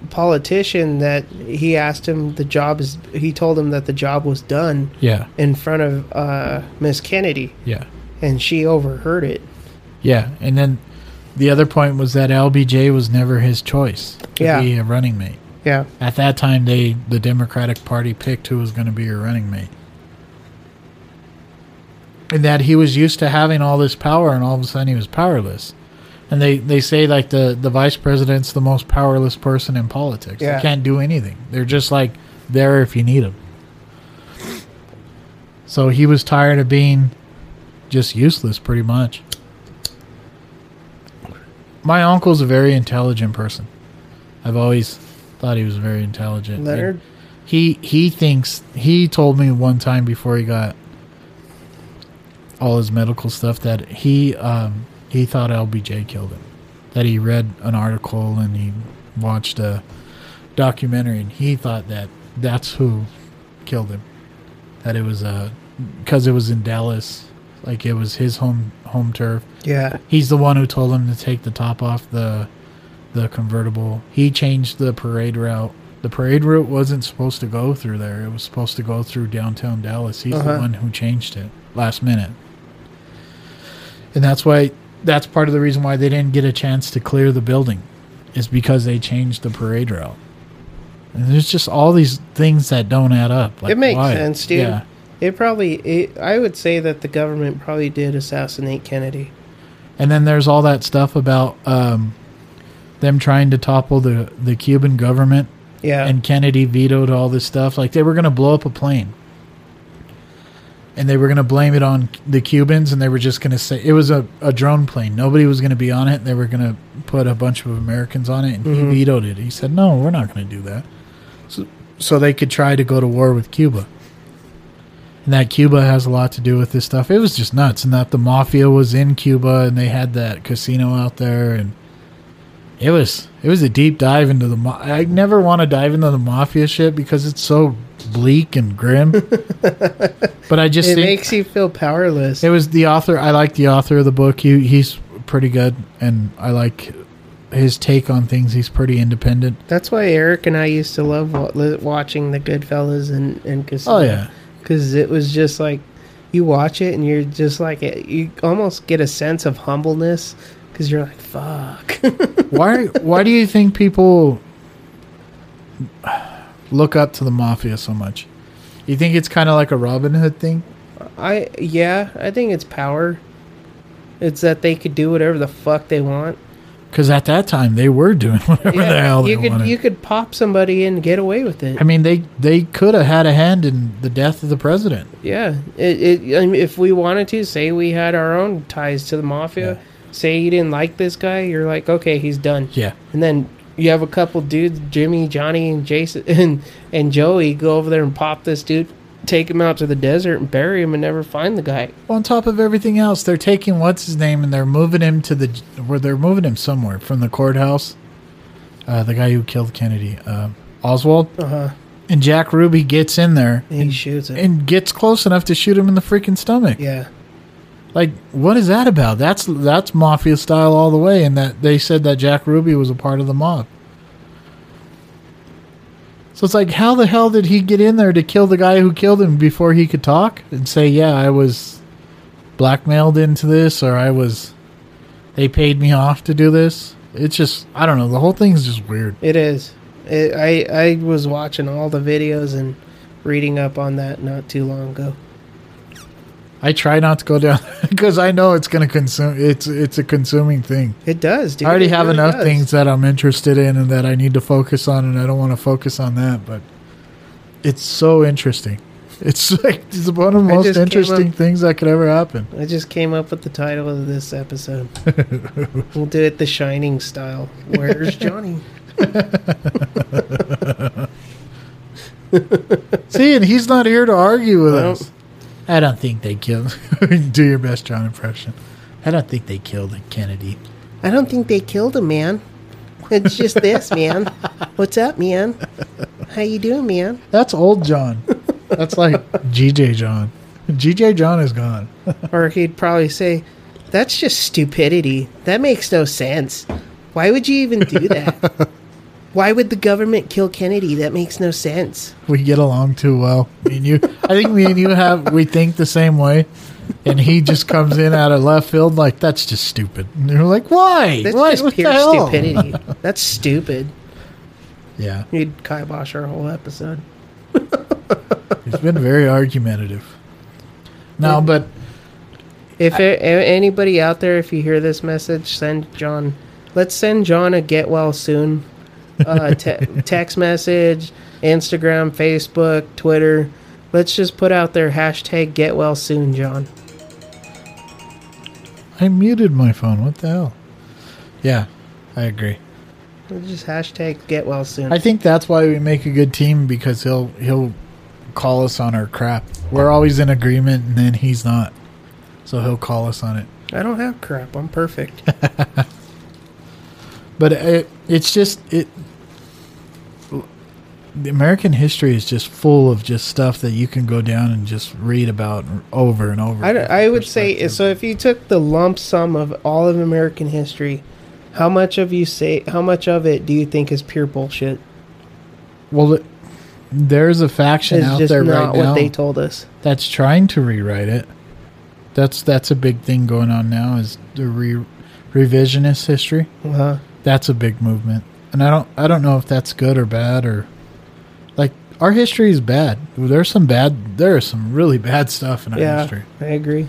politician that he asked him the job is he told him that the job was done Yeah. in front of uh, Miss Kennedy, Yeah. and she overheard it. Yeah. And then the other point was that LBJ was never his choice to Yeah. be a running mate. Yeah, At that time, they the Democratic Party picked who was going to be your running mate, and that he was used to having all this power, and all of a sudden he was powerless. And they, they say like the, the vice president's the most powerless person in politics. Yeah. They can't do anything. They're just like there if you need them. So he was tired of being just useless, pretty much. My uncle's a very intelligent person. I've always thought he was very intelligent. Leonard. He he thinks he told me one time before he got all his medical stuff that he um, he thought LBJ killed him. That he read an article and he watched a documentary and he thought that that's who killed him. That it was uh because it was in Dallas, like it was his home home turf. Yeah, He's the one who told him to take the top off the the convertible. He changed the parade route. The parade route wasn't supposed to go through there. It was supposed to go through downtown Dallas. He's Uh-huh. the one who changed it last minute. And that's why that's part of the reason why they didn't get a chance to clear the building is because they changed the parade route. And there's just all these things that don't add up. Like, it makes why? sense, dude. Yeah. It probably, it, I would say that the government probably did assassinate Kennedy. And then there's all that stuff about um, them trying to topple the, the Cuban government, Yeah, and Kennedy vetoed all this stuff. Like they were going to blow up a plane, and they were going to blame it on the Cubans, and they were just going to say it was a, a drone plane. Nobody was going to be on it. They were going to put a bunch of Americans on it, and Mhm. he vetoed it. He said, "No, we're not going to do that." So, so they could try to go to war with Cuba. And that Cuba has a lot to do with this stuff. It was just nuts, and that the mafia was in Cuba, and they had that casino out there, and it was it was a deep dive into the. Ma- I never want to dive into the mafia shit because it's so bleak and grim. but I just it think makes you feel powerless. it was the author. I like the author of the book. He he's pretty good, and I like his take on things. He's pretty independent. That's why Eric and I used to love wa- watching the Goodfellas and and Casino. Oh yeah, because it was just like you watch it and you're just like you almost get a sense of humbleness because you're like fuck. why why do you think people look up to the mafia so much? You think it's kind of like a Robin Hood thing? I yeah, I think it's power. It's that they could do whatever the fuck they want. Because at that time they were doing whatever the hell they you could wanted. you could pop somebody and get away with it. I mean, they they could have had a hand in the death of the president. Yeah, it, it, I mean, if we wanted to, say we had our own ties to the mafia. Yeah. Say you didn't like this guy, you're like, okay, he's done. Yeah, And then you have a couple dudes, Jimmy, Johnny, and Jason, and and Joey, go over there and pop this dude, take him out to the desert and bury him, and never find the guy. on top of everything else, they're taking what's his name and they're moving him to the where they're moving him somewhere from the courthouse. Uh, the guy who killed Kennedy, uh, Oswald, Uh huh. and Jack Ruby gets in there And he shoots him. and gets close enough to shoot him in the freaking stomach. yeah. Like, what is that about? That's that's mafia style all the way. And that they said that Jack Ruby was a part of the mob. So it's like, how the hell did he get in there to kill the guy who killed him before he could talk and say, "Yeah, I was blackmailed into this, or I was they paid me off to do this." It's just, I don't know. The whole thing's just weird. It is. It, I I was watching all the videos and reading up on that not too long ago. I try not to go down because I know it's going to consume. It's it's a consuming thing. It does, dude. I already It have really enough does. things that I'm interested in and that I need to focus on, and I don't want to focus on that. But it's so interesting. It's like it's one of the most interesting up- things that could ever happen. I just came up with the title of this episode. we'll do it the Shining style. Where's Johnny? See, and he's not here to argue with Well- us. I don't think they killed. do your best John impression. I don't think they killed Kennedy. I don't think they killed him, man. It's just this, man. What's up, man? How you doing, man? That's old John. That's like GJ John. GJ John is gone. or he'd probably say, "That's just stupidity. That makes no sense. Why would you even do that? Why would the government kill Kennedy? That makes no sense." We get along too well. Me and you. I think me and you have we think the same way. And he just comes in out of left field like that's just stupid. And you're like, why? That's Why? just pure stupidity. That's stupid. Yeah, You'd kibosh our whole episode. he's been very argumentative. No, but If a- a- anybody out there, if you hear this message, send John. Let's send John a get well soon. Uh, te- text message, Instagram, Facebook, Twitter. Let's just put out there hashtag get well soon, John. I muted my phone. What the hell? Yeah, I agree. Let's Just hashtag get well soon. I think that's why we make a good team because he'll he'll call us on our crap. We're always in agreement, and then he's not, so he'll call us on it. I don't have crap. I'm perfect. But it, it's just it. The American history is just full of just stuff that you can go down and just read about over and over. I would say so. If you took the lump sum of all of American history, how much of you say how much of it do you think is pure bullshit? Well, there's a faction It's out just there not right what now they told us. that's trying to rewrite it. That's that's a big thing going on now. Is the re- revisionist history? Uh, That's a big movement, and I don't I don't know if that's good or bad or like our history is bad. There's some bad. There is some really bad stuff in our yeah, history. I agree.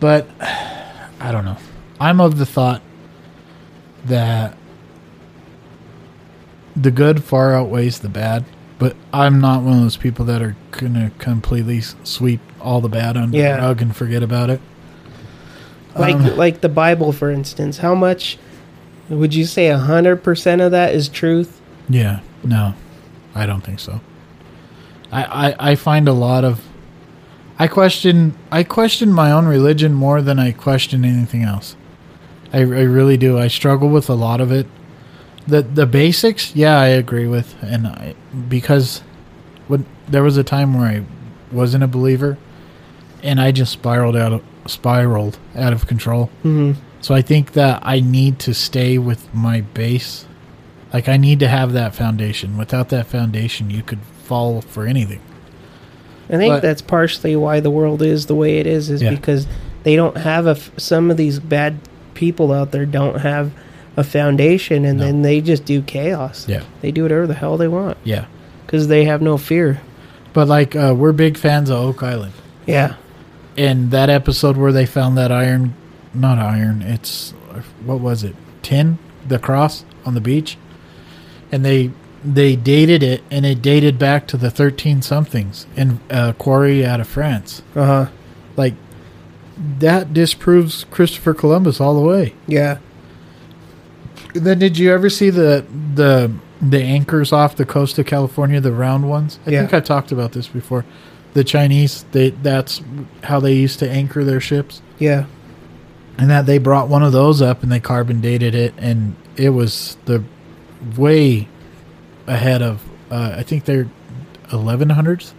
But I don't know. I'm of the thought that the good far outweighs the bad. But I'm not one of those people that are gonna completely sweep all the bad under Yeah. the rug and forget about it. Like Um, like the Bible, for instance. How much would you say a hundred percent of that is truth? Yeah, no, I don't think so. I, I, I find a lot of I question I question my own religion more than I question anything else. I, I really do. I struggle with a lot of it. The the basics, yeah, I agree with, and I, because when there was a time where I wasn't a believer, and I just spiraled out of, spiraled out of control. hmm So I think that I need to stay with my base. Like I need to have that foundation. Without that foundation, you could fall for anything. I think But- that's partially why the world is the way it is, is Yeah. because they don't have a. f- Some of these bad people out there don't have a foundation, and No. then they just do chaos. Yeah. They do whatever the hell they want Yeah. because they have no fear. But like uh, we're big fans of Oak Island. Yeah. And that episode where they found that iron not iron, it's what was it? Tin, the cross on the beach. And they they dated it and it dated back to the 13 somethings in a quarry out of France. Uh huh. Like that disproves Christopher Columbus all the way. Yeah. Then did you ever see the the the anchors off the coast of California, the round ones? I Yeah. think I talked about this before. The Chinese, they that's how they used to anchor their ships. Yeah. And that they brought one of those up and they carbon dated it and it was the way ahead of uh, I think they're 1100s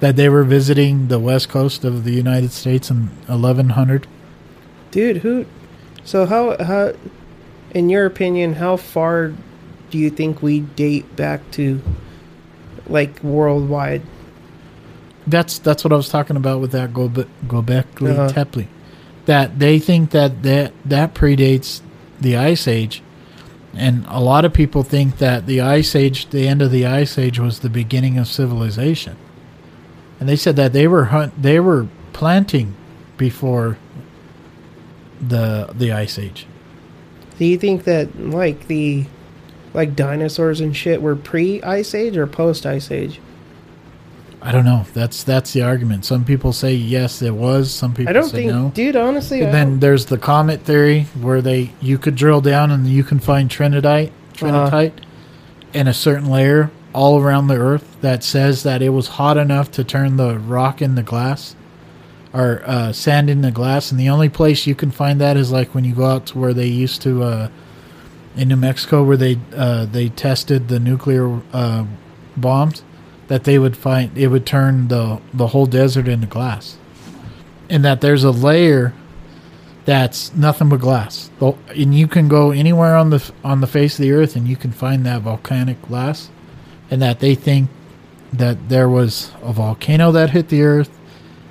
that they were visiting the west coast of the United States in 1100. Dude, who? So how how, in your opinion, how far do you think we date back to, like worldwide? That's that's what I was talking about with that Gobe- Gobekli Uh-huh. Tepe. That they think that, that that predates the Ice Age, and a lot of people think that the Ice Age, the end of the Ice Age, was the beginning of civilization. And they said that they were hunt, they were planting before the the Ice Age. Do you think that like the, like dinosaurs and shit were pre Ice Age or post Ice Age? I don't know. That's that's the argument. Some people say yes, it was. Some people I don't say think, no. dude. Honestly, I And then there's the comet theory where they you could drill down and you can find trinitite, Uh-huh. trinitite in a certain layer all around the earth that says that it was hot enough to turn the rock in the glass or uh, sand the glass. And the only place you can find that is like when you go out to where they used to uh, in New Mexico where they uh, they tested the nuclear uh, bombs, that they would find it would turn the the whole desert into glass, and that there's a layer that's nothing but glass. And you can go anywhere on the on the face of the earth, and you can find that volcanic glass, and that they think that there was a volcano that hit the earth.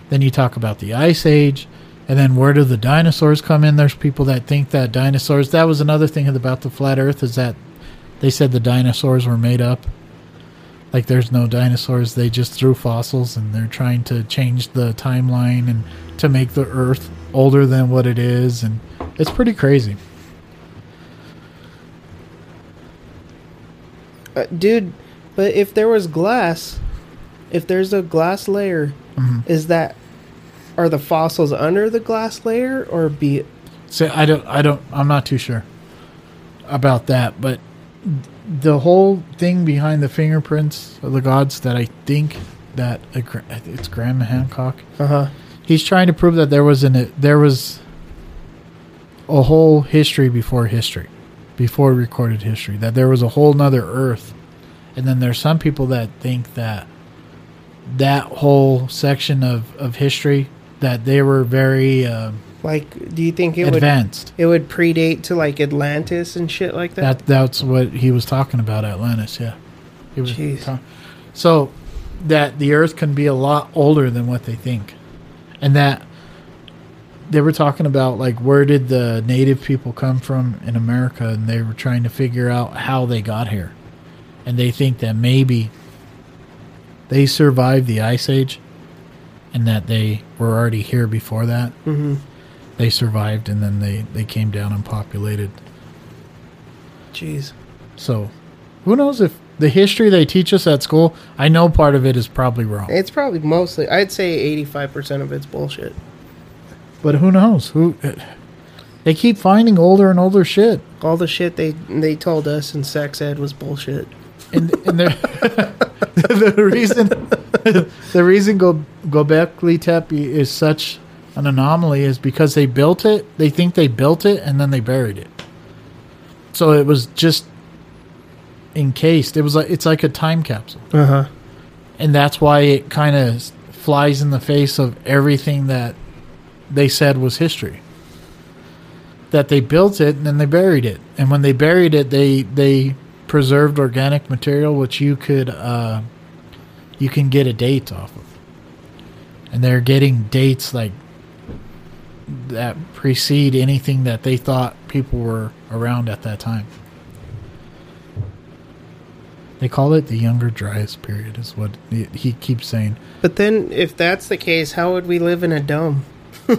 Then you talk about the ice age, and then where do the dinosaurs come in? There's people that think that dinosaurs. That was another thing about the flat Earth is that they said the dinosaurs were made up. Like there's no dinosaurs. They just threw fossils, and they're trying to change the timeline and to make the Earth older than what it is, and it's pretty crazy. Uh, dude, but if there was glass, if there's a glass layer, Mm-hmm. is that are the fossils under the glass layer or be So I don't, I don't, I'm not too sure about that, but the whole thing behind the fingerprints of the gods that I think that it's Graham Hancock. uh huh He's trying to prove that there was an there was a whole history before history, before recorded history. That there was a whole nother Earth, and then there's some people that think that that whole section of of history that they were very um like do you think it advanced. would it would predate to like Atlantis and shit like that? That that's what he was talking about Atlantis, yeah. He was Jeez. ta- so that the Earth can be a lot older than what they think, and that they were talking about like where did the native people come from in America, and they were trying to figure out how they got here, and they think that maybe they survived the ice age, and that they were already here before that. mm-hmm. They survived, and then they they came down and populated Jeez. So, who knows if the history they teach us at school? I know part of it is probably wrong, It's probably mostly I'd say eighty five percent of it's bullshit. but who knows? Who they keep finding older and older shit, All the shit they they told us in sex ed was bullshit. and and the reason the reason Go Gobekli Tepe is such an anomaly is because they built it. They think they built it and then they buried it. So it was just encased. It was like it's like a time capsule. Uh huh. and that's why it kind of flies in the face of everything that they said was history. That they built it and then they buried it, and when they buried it, they they preserved organic material which you could uh, you can get a date off of, and they're getting dates like that precede anything that they thought people were around at that time. They call it the Younger Dryas period, is what he keeps saying. But then, if that's the case, how would we live in a dome?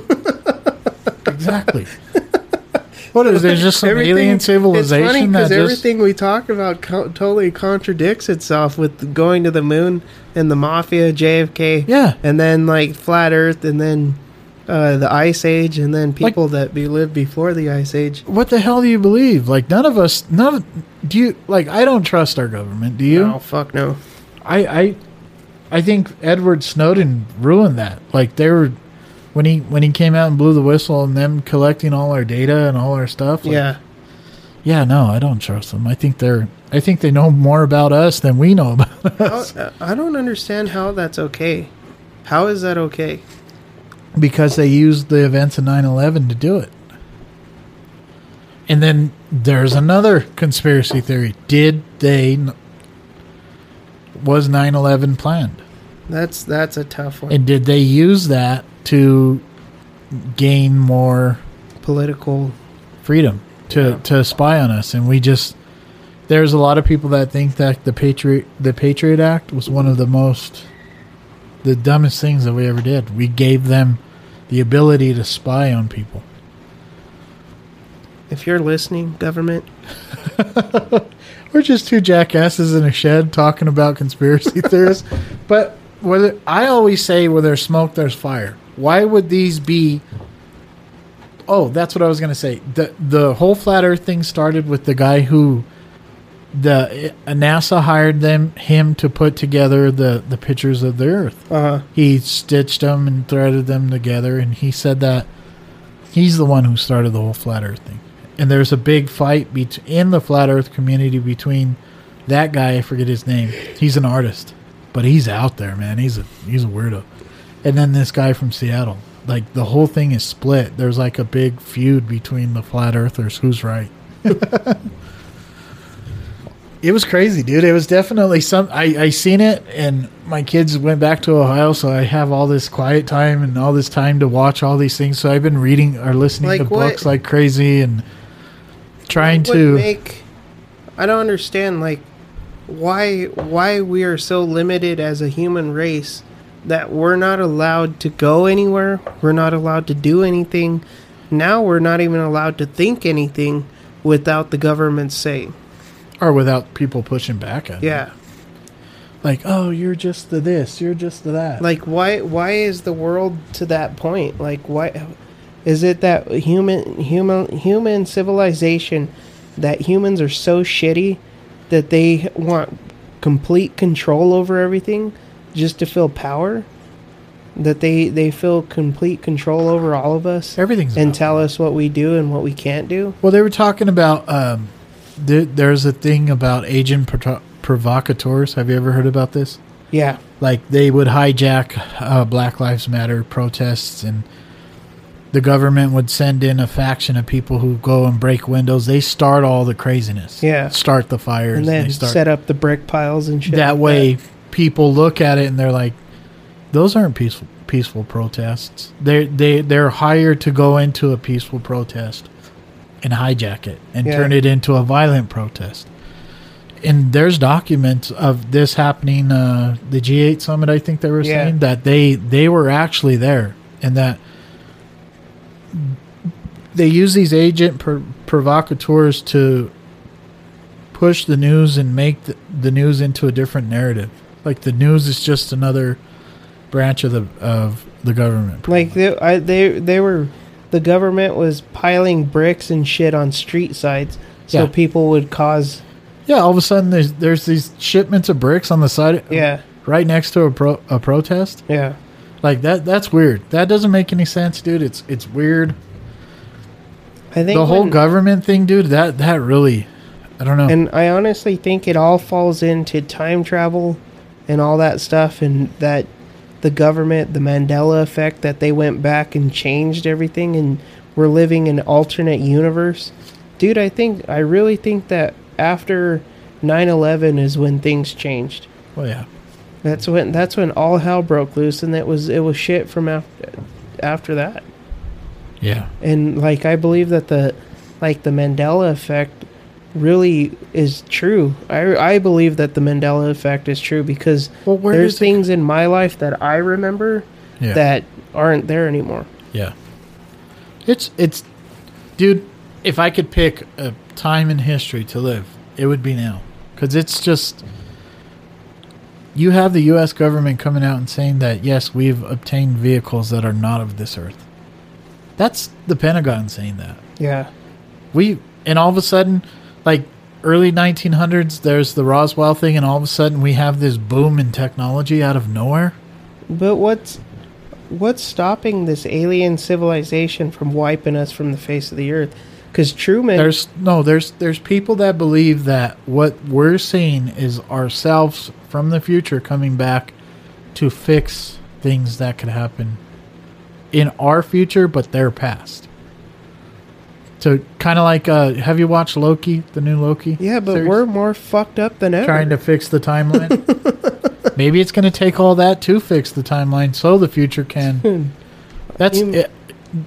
Exactly. what is there just some Everything- alien It's funny civilization that because everything we talk about co- totally contradicts itself with going to the moon and the mafia, JFK, Yeah. and then like flat Earth, and then uh, the Ice Age, and then people that be lived before the Ice Age. what the hell do you believe? Like none of us none of, do you like I don't trust our government, do you? Oh fuck no! I I I think Edward Snowden ruined that. Like they were when he when he came out and blew the whistle and them collecting all our data and all our stuff. like, yeah, Yeah, no, I don't trust them. I think they're I think they know more about us than we know about us. I don't understand how that's okay. How is that okay? Because they used the events of 9-11 to do it and then there's another conspiracy theory did they was 9-11 planned That's that's a tough one. and did they use that to gain more Political. freedom to, to spy on us and we just there's a lot of people that think that the patriot the patriot act was one of the most the dumbest things that we ever did. We gave them the ability to spy on people. If you're listening, government, we're just two jackasses in a shed talking about conspiracy theories but whether i always say where there's smoke there's fire. Why would these be oh that's what i was going to say. The the whole flat earth thing started with the guy who the uh, nasa hired them him to put together the the pictures of the earth uh, he stitched them and threaded them together and he said that he's the one who started the whole flat earth thing and there's a big fight bet- in the flat earth community between That guy, I forget his name. He's an artist, but he's out there, man. He's a he's a weirdo. And then this guy from Seattle. Like the whole thing is split. There's like a big feud between the flat earthers. Who's right? it was crazy, dude. It was definitely some. I I seen it, and my kids went back to Ohio, so I have all this quiet time and all this time to watch all these things. So I've been reading or listening Like to what- books like crazy and trying to. make I don't understand like why why we are so limited as a human race that we're not allowed to go anywhere, we're not allowed to do anything. Now we're not even allowed to think anything without the government's say. Or without people pushing back at it. Yeah. like oh you're just the this you're just the that Like why why is the world to that point? Like why is it that human human human civilization that humans are so shitty that they want complete control over everything just to feel power? That they they feel complete control over all of us everything's and tell us what we do and what we can't do? well they were talking about um th- there's a thing about agent proto- provocateurs have you ever heard about this Yeah. like they would hijack uh, black lives matter protests and the government would send in a faction of people who go and break windows they start all the craziness Yeah. start the fires And then they start set up the brick piles and shit. that like way people look at it and they're like those aren't peaceful peaceful protests they they they're hired to go into a peaceful protest and hijack it and Yeah. turn it into a violent protest and there's documents of this happening uh the G8 summit I think they were Yeah. saying that they they were actually there and that they use these agent pro- provocateurs to push the news and make the, the news into a different narrative. Like the news is just another branch of the of the government. Like they, I, they, they were, the government was piling bricks and shit on street sides, so Yeah. people would cause, yeah, all of a sudden there's there's these shipments of bricks on the side, yeah, right next to a pro, a protest. yeah. Like that that's weird. That doesn't make any sense, dude. It's it's weird. I think The whole when- government thing, dude. That that really, I don't know. and I honestly think it all falls into time travel and all that stuff, and that the government, the Mandela effect, that they went back and changed everything, and we're living in an alternate universe. Dude, I think I really think that after 9/11 is when things changed. well, yeah, That's when that's when all hell broke loose, and it was it was shit from after after that. yeah. And like I believe that the like the Mandela effect really is true. I I believe that the Mandela effect is true because Well, where there's does it- things in my life that I remember Yeah. that aren't there anymore. Yeah. It's it's dude, if I could pick a time in history to live, it would be now cuz it's just you have the US government coming out and saying that yes, we've obtained vehicles that are not of this earth. That's the Pentagon saying that. Yeah. We and all of a sudden like early 1900s there's the Roswell thing and all of a sudden we have this boom in technology out of nowhere. But what's what's stopping this alien civilization from wiping us from the face of the earth? Because Truman, There's no there's there's people that believe that what we're seeing is ourselves from the future coming back to fix things that could happen in our future but their past. So kind of like uh have you watched Loki, the new Loki? yeah, but series? we're more fucked up than ever. trying to fix the timeline. Maybe it's going to take all that to fix the timeline so the future can That's Hum- it.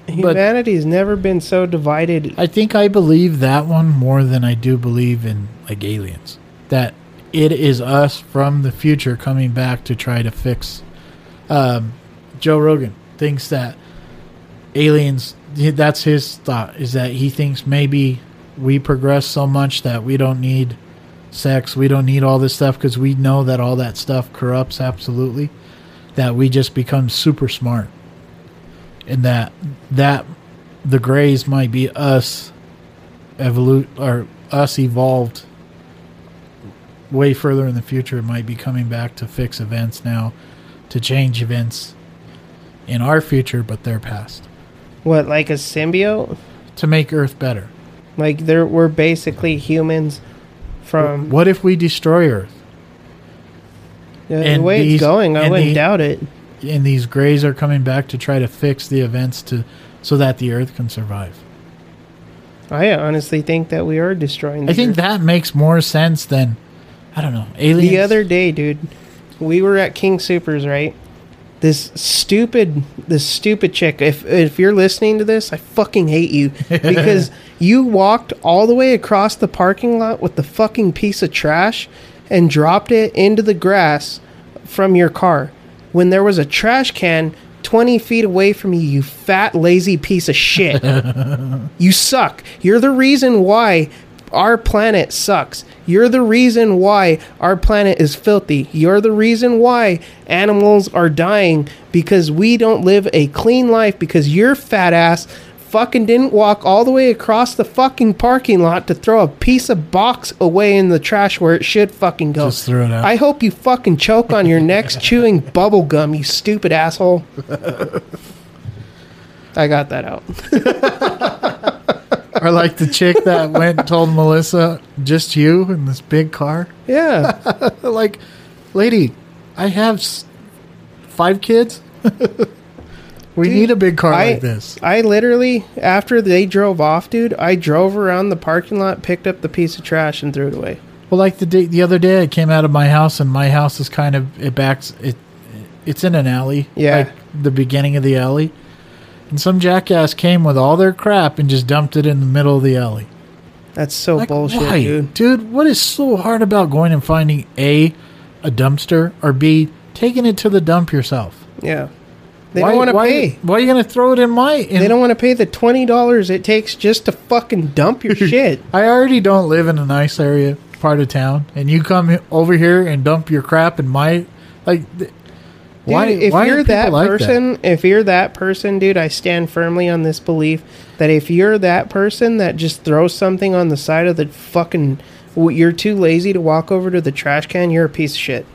Humanity's never been so divided. I think I believe that one more than I do believe in like aliens. That it is us from the future coming back to try to fix. Um, Joe Rogan thinks that aliens. That's his thought. Is that he thinks maybe we progress so much that we don't need sex, we don't need all this stuff because we know that all that stuff corrupts absolutely. That we just become super smart, and that that the Greys might be us evolute or us evolved way further in the future. It might be coming back to fix events now, to change events in our future, but their past, What, like a symbiote? to make Earth better. Like there, we're basically humans from What if we destroy Earth the and way these- it's going. I wouldn't the- doubt it. and these Greys are coming back to try to fix the events to so that the Earth can survive? I honestly think that we are destroying. The I think Earth. that makes more sense than I don't know aliens. the other day, dude, we were at King Supers, right? This stupid, this stupid chick. If if you're listening to this, I fucking hate you because you walked all the way across the parking lot with the fucking piece of trash and dropped it into the grass from your car when there was a trash can 20 feet away from you, you fat, lazy piece of shit. you suck. You're the reason why our planet sucks. You're the reason why our planet is filthy. You're the reason why animals are dying because we don't live a clean life because your fat ass fucking didn't walk all the way across the fucking parking lot to throw a piece of box away in the trash where it should fucking go. Just threw it out. I hope you fucking choke on your next chewing bubble gum, you stupid asshole. I got that out. or like the chick that went and told Melissa, "Just you in this big car." Yeah. like, lady, I have s- five kids. we Dude, need a big car I, like this. I literally, after they drove off, dude, I drove around the parking lot, picked up the piece of trash, and threw it away. Well, like the day, the other day, I came out of my house, and my house is kind of it backs it. It's in an alley, Yeah. like the beginning of the alley, and some jackass came with all their crap and just dumped it in the middle of the alley. That's so Like, bullshit, why? dude. What is so hard about going and finding a a dumpster or b taking it to the dump yourself? Yeah. They Why- don't want to pay. Why are you going to throw it in my? In, They don't want to pay the twenty dollars it takes just to fucking dump your shit. I already don't live in a nice area part of town, and you come over here and dump your crap in my like. Th- Dude, why? if why you're that like person, if you're that person, dude, I stand firmly on this belief that if you're that person that just throws something on the side of the fucking, you're too lazy to walk over to the trash can, you're a piece of shit.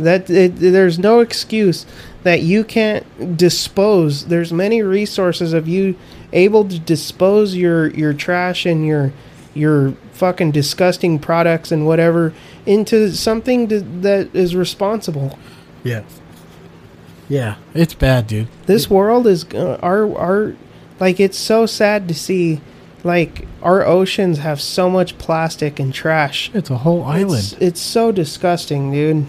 That it, there's no excuse that you can't dispose. There's many resources of you able to dispose your your trash and your your fucking disgusting products and whatever into something to, that is responsible. Yeah. Yeah, it's bad, dude. this world is uh, our our like it's so sad to see like our oceans have so much plastic and trash It's a whole island. it's, it's so disgusting dude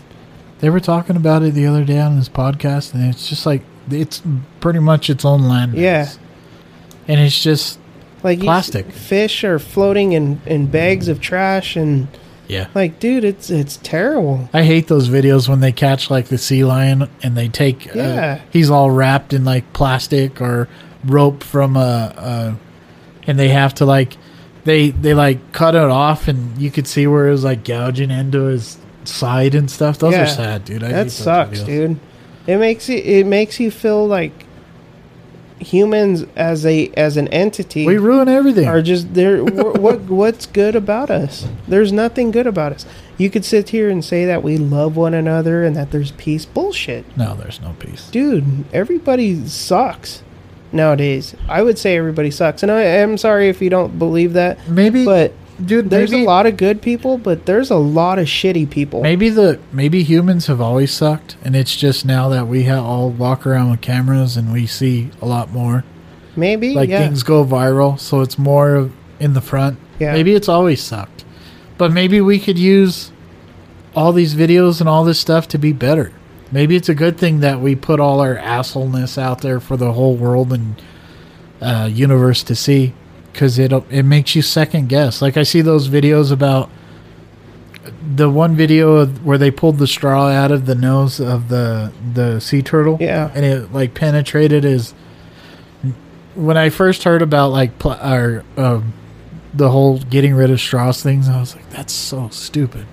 They were talking about it the other day on this podcast, and it's just like it's pretty much its own land. Yeah. and it's just like Plastic. fish are floating in in bags of trash and yeah. like dude it's it's terrible I hate those videos when they catch like the sea lion and they take. Yeah. Uh, he's all wrapped in like plastic or rope from a, a, and they have to like, they they like cut it off and you could see where it was like gouging into his side and stuff. Those Yeah. are sad, dude. I that those sucks videos. dude it makes you it makes you feel like humans as a as an entity We ruin everything. are just there. what what's good about us? There's nothing good about us. You could sit here and say that we love one another and that there's peace. Bullshit, no, there's no peace. dude. Everybody sucks nowadays. I would say everybody sucks, and I am sorry if you don't believe that. Maybe, But dude, there's maybe, a lot of good people, but there's a lot of shitty people. Maybe the maybe humans have always sucked, and it's just now that we all walk around with cameras and we see a lot more. Maybe, Like yeah. things go viral, so it's more in the front. Yeah. Maybe it's always sucked, but maybe we could use all these videos and all this stuff to be better. Maybe it's a good thing that we put all our assholeness out there for the whole world and uh, universe to see, because it it makes you second guess. Like I see those videos about the one video where they pulled the straw out of the nose of the the sea turtle. Yeah. and it like penetrated his. When I first heard about like pl- or um, the whole getting rid of straws things, I was like, that's so stupid.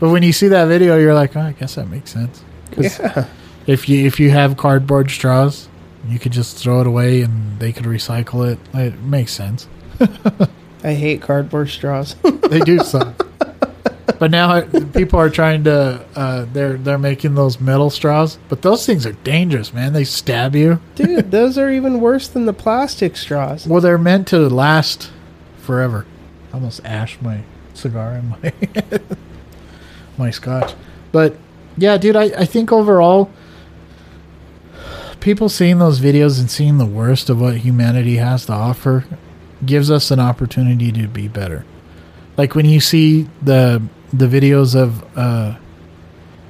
But when you see that video, you're like, oh, I guess that makes sense. 'Cause yeah, If you if you have cardboard straws, you could just throw it away and they could recycle it. It makes sense. I hate cardboard straws. They do suck. But now people are trying to uh, they're they're making those metal straws, but those things are dangerous, man. They stab you. Dude, those are even worse than the plastic straws. Well, they're meant to last forever. I almost ashed my cigar in my my scotch. But yeah, dude, I, I think overall people seeing those videos and seeing the worst of what humanity has to offer gives us an opportunity to be better. Like when you see the the videos of uh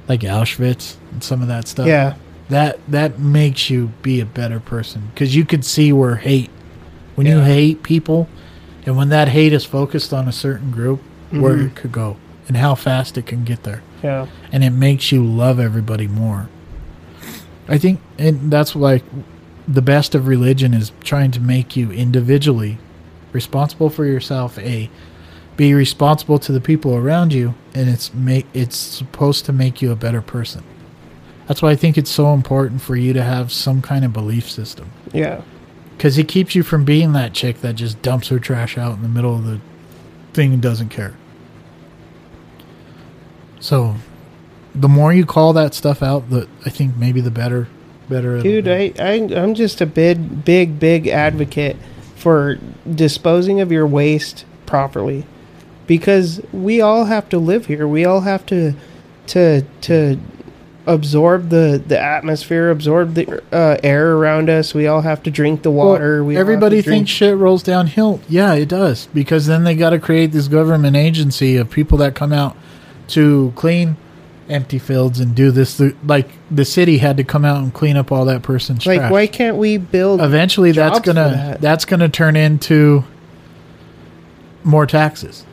like Auschwitz and some of that stuff. Yeah. That that makes you be a better person cuz you could see where hate when you hate people and when that hate is focused on a certain group where Mhm. it could go and how fast it can get there Yeah. and it makes you love everybody more. I think and that's like the best of religion is trying to make you individually responsible for yourself a be responsible to the people around you and it's make it's supposed to make you a better person. That's why I think it's so important for you to have some kind of belief system Yeah. cuz it keeps you from being that chick that just dumps her trash out in the middle of the thing and doesn't care. So the more you call that stuff out, the I think maybe the better better Dude. I, I I'm just a big big big advocate for disposing of your waste properly. Because we all have to live here. We all have to to to absorb the the atmosphere, absorb the uh, air around us. We all have to drink the Well, water. we have to everybody thinks shit rolls downhill. Yeah, it does because then they got to create this government agency of people that come out to clean empty fields and do this. The- Like the city had to come out and clean up all that person's like trash. why can't we build Eventually, that's gonna that? that's gonna turn into more taxes,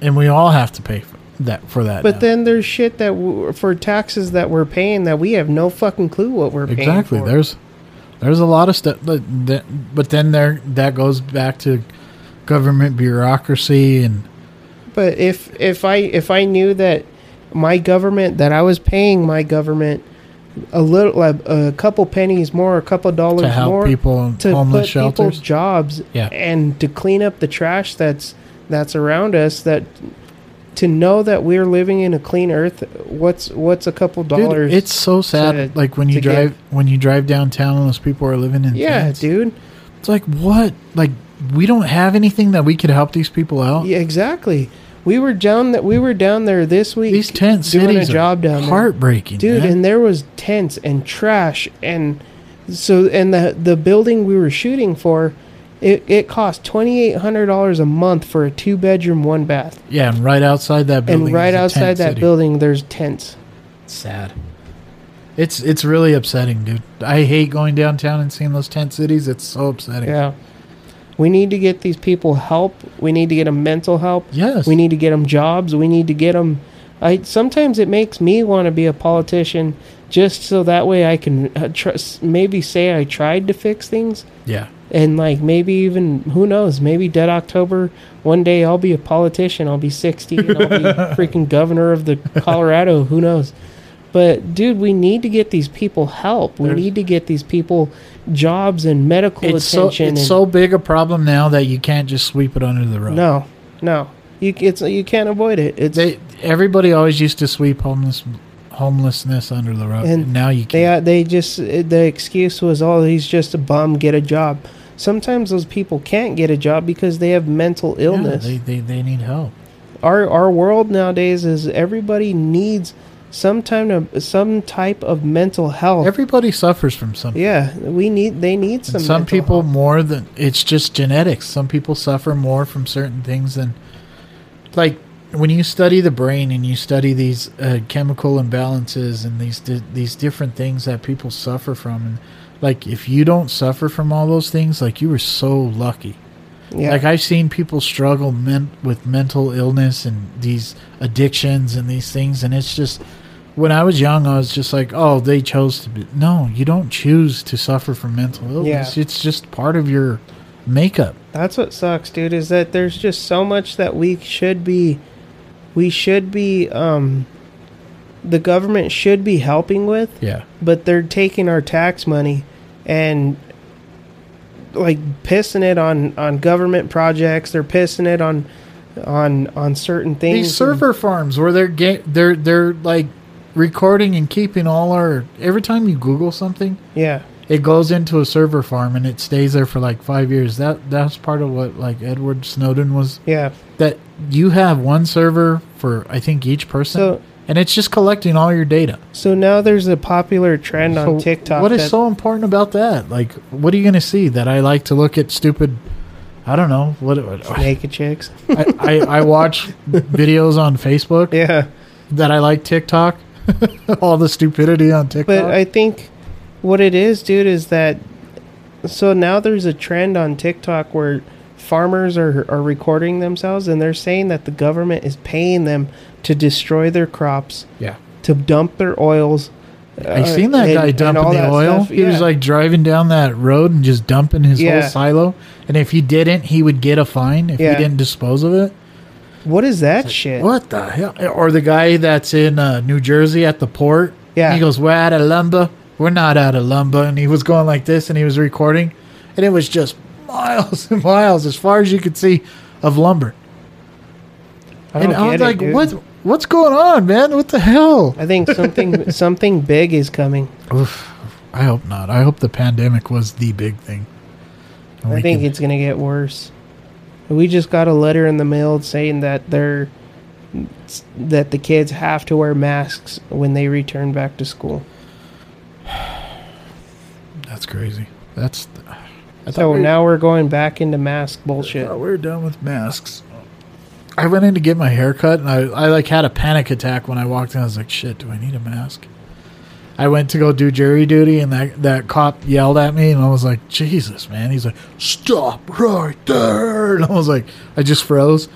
and we all have to pay for that for that. But now. then there's shit that w- for taxes that we're paying that we have no fucking clue what we're paying exactly there's there's a lot of stuff, but that, but then there that goes back to government bureaucracy and But if if I if I knew that my government that I was paying my government a little a, a couple pennies more, a couple dollars to help more people to homeless put shelters. people's jobs Yeah. and to clean up the trash that's that's around us that to know that we're living in a clean earth what's what's a couple Dude, dollars it's so sad. to- like when you to get- drive when you drive downtown and those people are living in yeah tents. dude It's like what? Like we don't have anything that we could help these people out. yeah exactly we were down that we were down there this week These tent doing cities a job are down there heartbreaking, dude man. and there was tents and trash and so and the the building we were shooting for it, it cost $2800 a month for a two bedroom one bath yeah, and right outside that building, and right outside that city. building there's tents sad. It's it's really upsetting, dude. I hate going downtown and seeing those tent cities. It's so upsetting. yeah we need to get these people help. We need to get them mental help. Yes. we need to get them jobs. We need to get them i sometimes it makes me want to be a politician just so that way i can uh, trust maybe say i tried to fix things. Yeah. and like maybe even who knows maybe dead october one day i'll be a politician. I'll be 60 and i'll be freaking governor of the colorado. Who knows but dude we need to get these people help we There's- need to get these people jobs and medical It's so attention it's and- so big a problem now that you can't just sweep it under the rug. no no you it's you can't avoid it it's They everybody always used to sweep homeless homelessness under the rug. And And now you they can't. uh, they just the excuse was oh he's just a bum get a job sometimes those people can't get a job because they have mental Yeah, illness they, they they need help. our our world nowadays is everybody needs some time of some type of mental health. Everybody suffers from something. yeah, we need they need some. And some people health. more than it's just genetics. Some people suffer more from certain things than like when you study the brain and you study these uh, chemical imbalances and these di- these different things that people suffer from and like if you don't suffer from all those things like you were so lucky. Yeah, Like I've seen people struggle men- with mental illness and these addictions and these things, and it's just when I was young, I was just like, oh, they chose to be. No, you don't choose to suffer from mental illness. Yeah. It's just part of your makeup. that's what sucks, dude. Is that there's just so much that we should be, we should be, um, the government should be helping with, Yeah, but they're taking our tax money and like pissing it on on government projects. They're pissing it on on on certain things. these server farms where they're ga- they're they're like recording and keeping all our every time you Google something, yeah, it goes into a server farm and it stays there for like five years. That that's part of what like Edward Snowden was. Yeah. That you have one server for I think each person, So- and it's just collecting all your data. So now there's a popular trend on TikTok. What is so important about that? Like, what are you going to see? That I like to look at stupid. I don't know what. what naked chicks? I, I, I watch videos on Facebook yeah. that I like TikTok. all the stupidity on TikTok. But I think what it is, dude, is that so now there's a trend on TikTok where farmers are, are recording themselves and they're saying that the government is paying them to destroy their crops, yeah. to dump their oils. I uh, seen that and- guy dumping the oil. stuff. He was like driving down that road and just dumping his Yeah. whole silo. And if he didn't, he would get a fine if Yeah. he didn't dispose of it. What is that shit? What the hell? Or the guy that's in uh, New Jersey at the port. Yeah. He goes, We're out of lumber. We're not out of lumber. And he was going like this and he was recording. And it was just miles and miles as far as you could see of lumber. I and I was it, like, what? What's going on, man? What the hell? I think something something big is coming. Oof. I hope not. I hope the pandemic was the big thing. I think can- it's gonna get worse. We just got a letter in the mail saying that they're that the kids have to wear masks when they return back to school. that's crazy. That's. I thought So we- now we're going back into mask bullshit. we we're done with masks. I went in to get my hair cut and I, I like had a panic attack when I walked in. I was like, shit, do I need a mask? I went to go do jury duty and that, that cop yelled at me and I was like, Jesus, man. He's like, stop right there. And I was like, I just froze.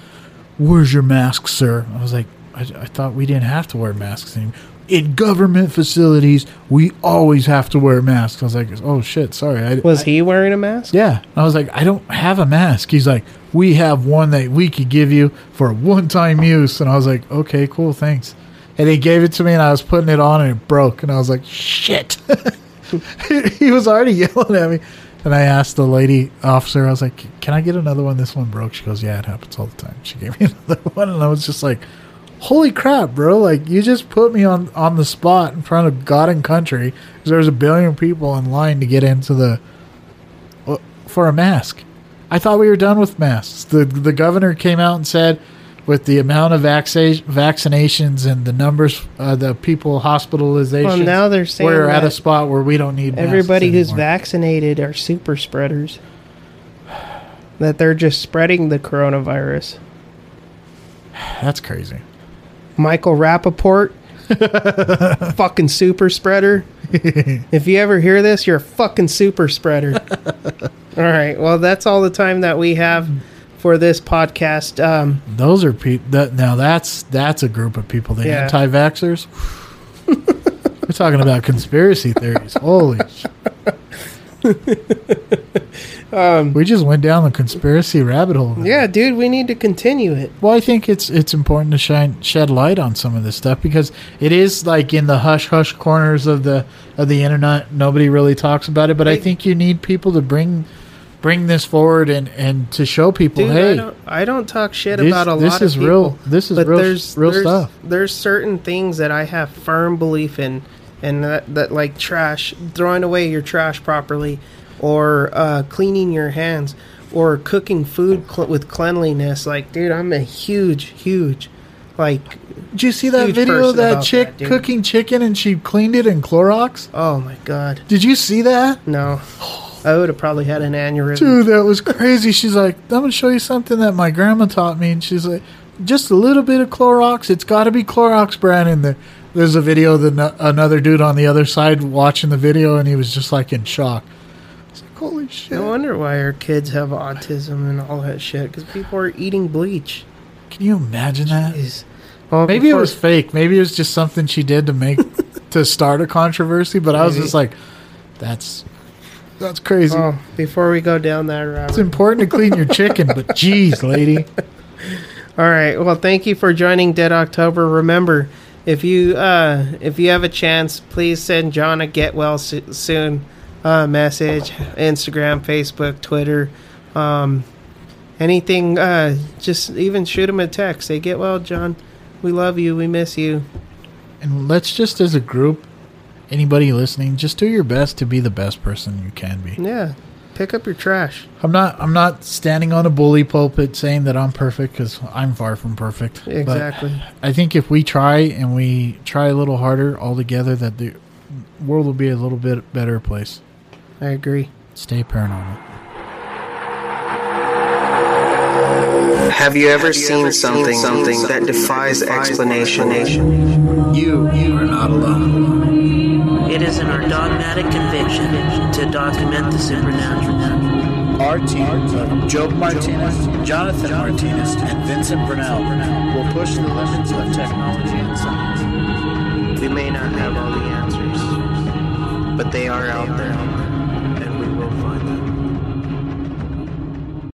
Where's your mask, sir? I was like, I, I thought we didn't have to wear masks anymore. In government facilities, we always have to wear masks. I was like, oh shit, sorry. I, Was he wearing a mask? yeah. I was like, I don't have a mask. He's like, we have one that we could give you for one time use. And I was like, okay, cool, thanks. And he gave it to me and I was putting it on and it broke. And I was like, shit. he was already yelling at me. And I asked the lady officer, I was like, can I get another one? This one broke. She goes, yeah, it happens all the time. She gave me another one. And I was just like, holy crap, bro. Like, you just put me on, on the spot in front of God and country because there's a billion people in line to get into the uh, for a mask. I thought we were done with masks. The the governor came out and said, with the amount of vaccina- vaccinations and the numbers, uh, the people hospitalizations, Well, now they're saying we're at a spot where we don't need Everybody who's vaccinated are super spreaders. That they're just spreading the coronavirus. That's crazy. Michael Rapaport, fucking super spreader. if you ever hear this, you're a fucking super spreader. all right. Well, that's all the time that we have for this podcast. Um, Those are people. That now that's that's a group of people. The Yeah. anti-vaxxers. We're talking about conspiracy theories. Holy. sh- Um, we just went down the conspiracy rabbit hole. yeah, dude, we need to continue it. Well, I think it's it's important to shine shed light on some of this stuff because it is like in the hush hush corners of the of the internet. Nobody really talks about it, but I think you need people to bring bring this forward and and to show people, Dude, hey, I don't, I don't talk shit this- about a this lot is of real- people, this is real- there's, real there's, stuff. There's certain things that I have firm belief in, and that, that like trash, throwing away your trash properly, or uh, cleaning your hands, or cooking food cl- with cleanliness. Like, dude, I'm a huge, huge, like, did you see that video of that chick that, cooking chicken and she cleaned it in Clorox? oh my god, Did you see that? no, I would have probably had an aneurysm. Dude, that was crazy. She's like, I'm going to show you something that my grandma taught me. And she's like, just a little bit of Clorox. It's got to be Clorox brand in there. There's a video of the, no- another dude on the other side watching the video, and he was just like in shock. It's like, holy shit. No wonder why our kids have autism and all that shit because people are eating bleach. Can you imagine that? Jeez. Well, Maybe it was fake. Maybe it was just something she did to make to start a controversy. But I was just like, that's that's crazy. Oh, before we go down that route, It's important to clean your chicken, but geez, lady. All right. Well, thank you for joining Dead October. Remember, if you uh, if you have a chance, please send John a get well so- soon uh, message. Instagram, Facebook, Twitter, um, anything. Uh, just even shoot him a text. Say, "Get well, John. We love you. We miss you." And let's just as a group anybody listening, just do your best to be the best person you can be. Yeah. Pick up your trash. I'm not I'm not standing on a bully pulpit saying that I'm perfect cuz I'm far from perfect. But Exactly. I think if we try and we try a little harder all together that the world will be a little bit better place. I agree. Stay paranormal. Have you ever seen something something that defies explanation? You, you are not alone. It is in our dogmatic conviction to document the supernatural. Our team of Job Martinez, Jonathan Martinez, and Vincent Brunel will push the limits of technology and science. We may not have all the answers, but they are out there,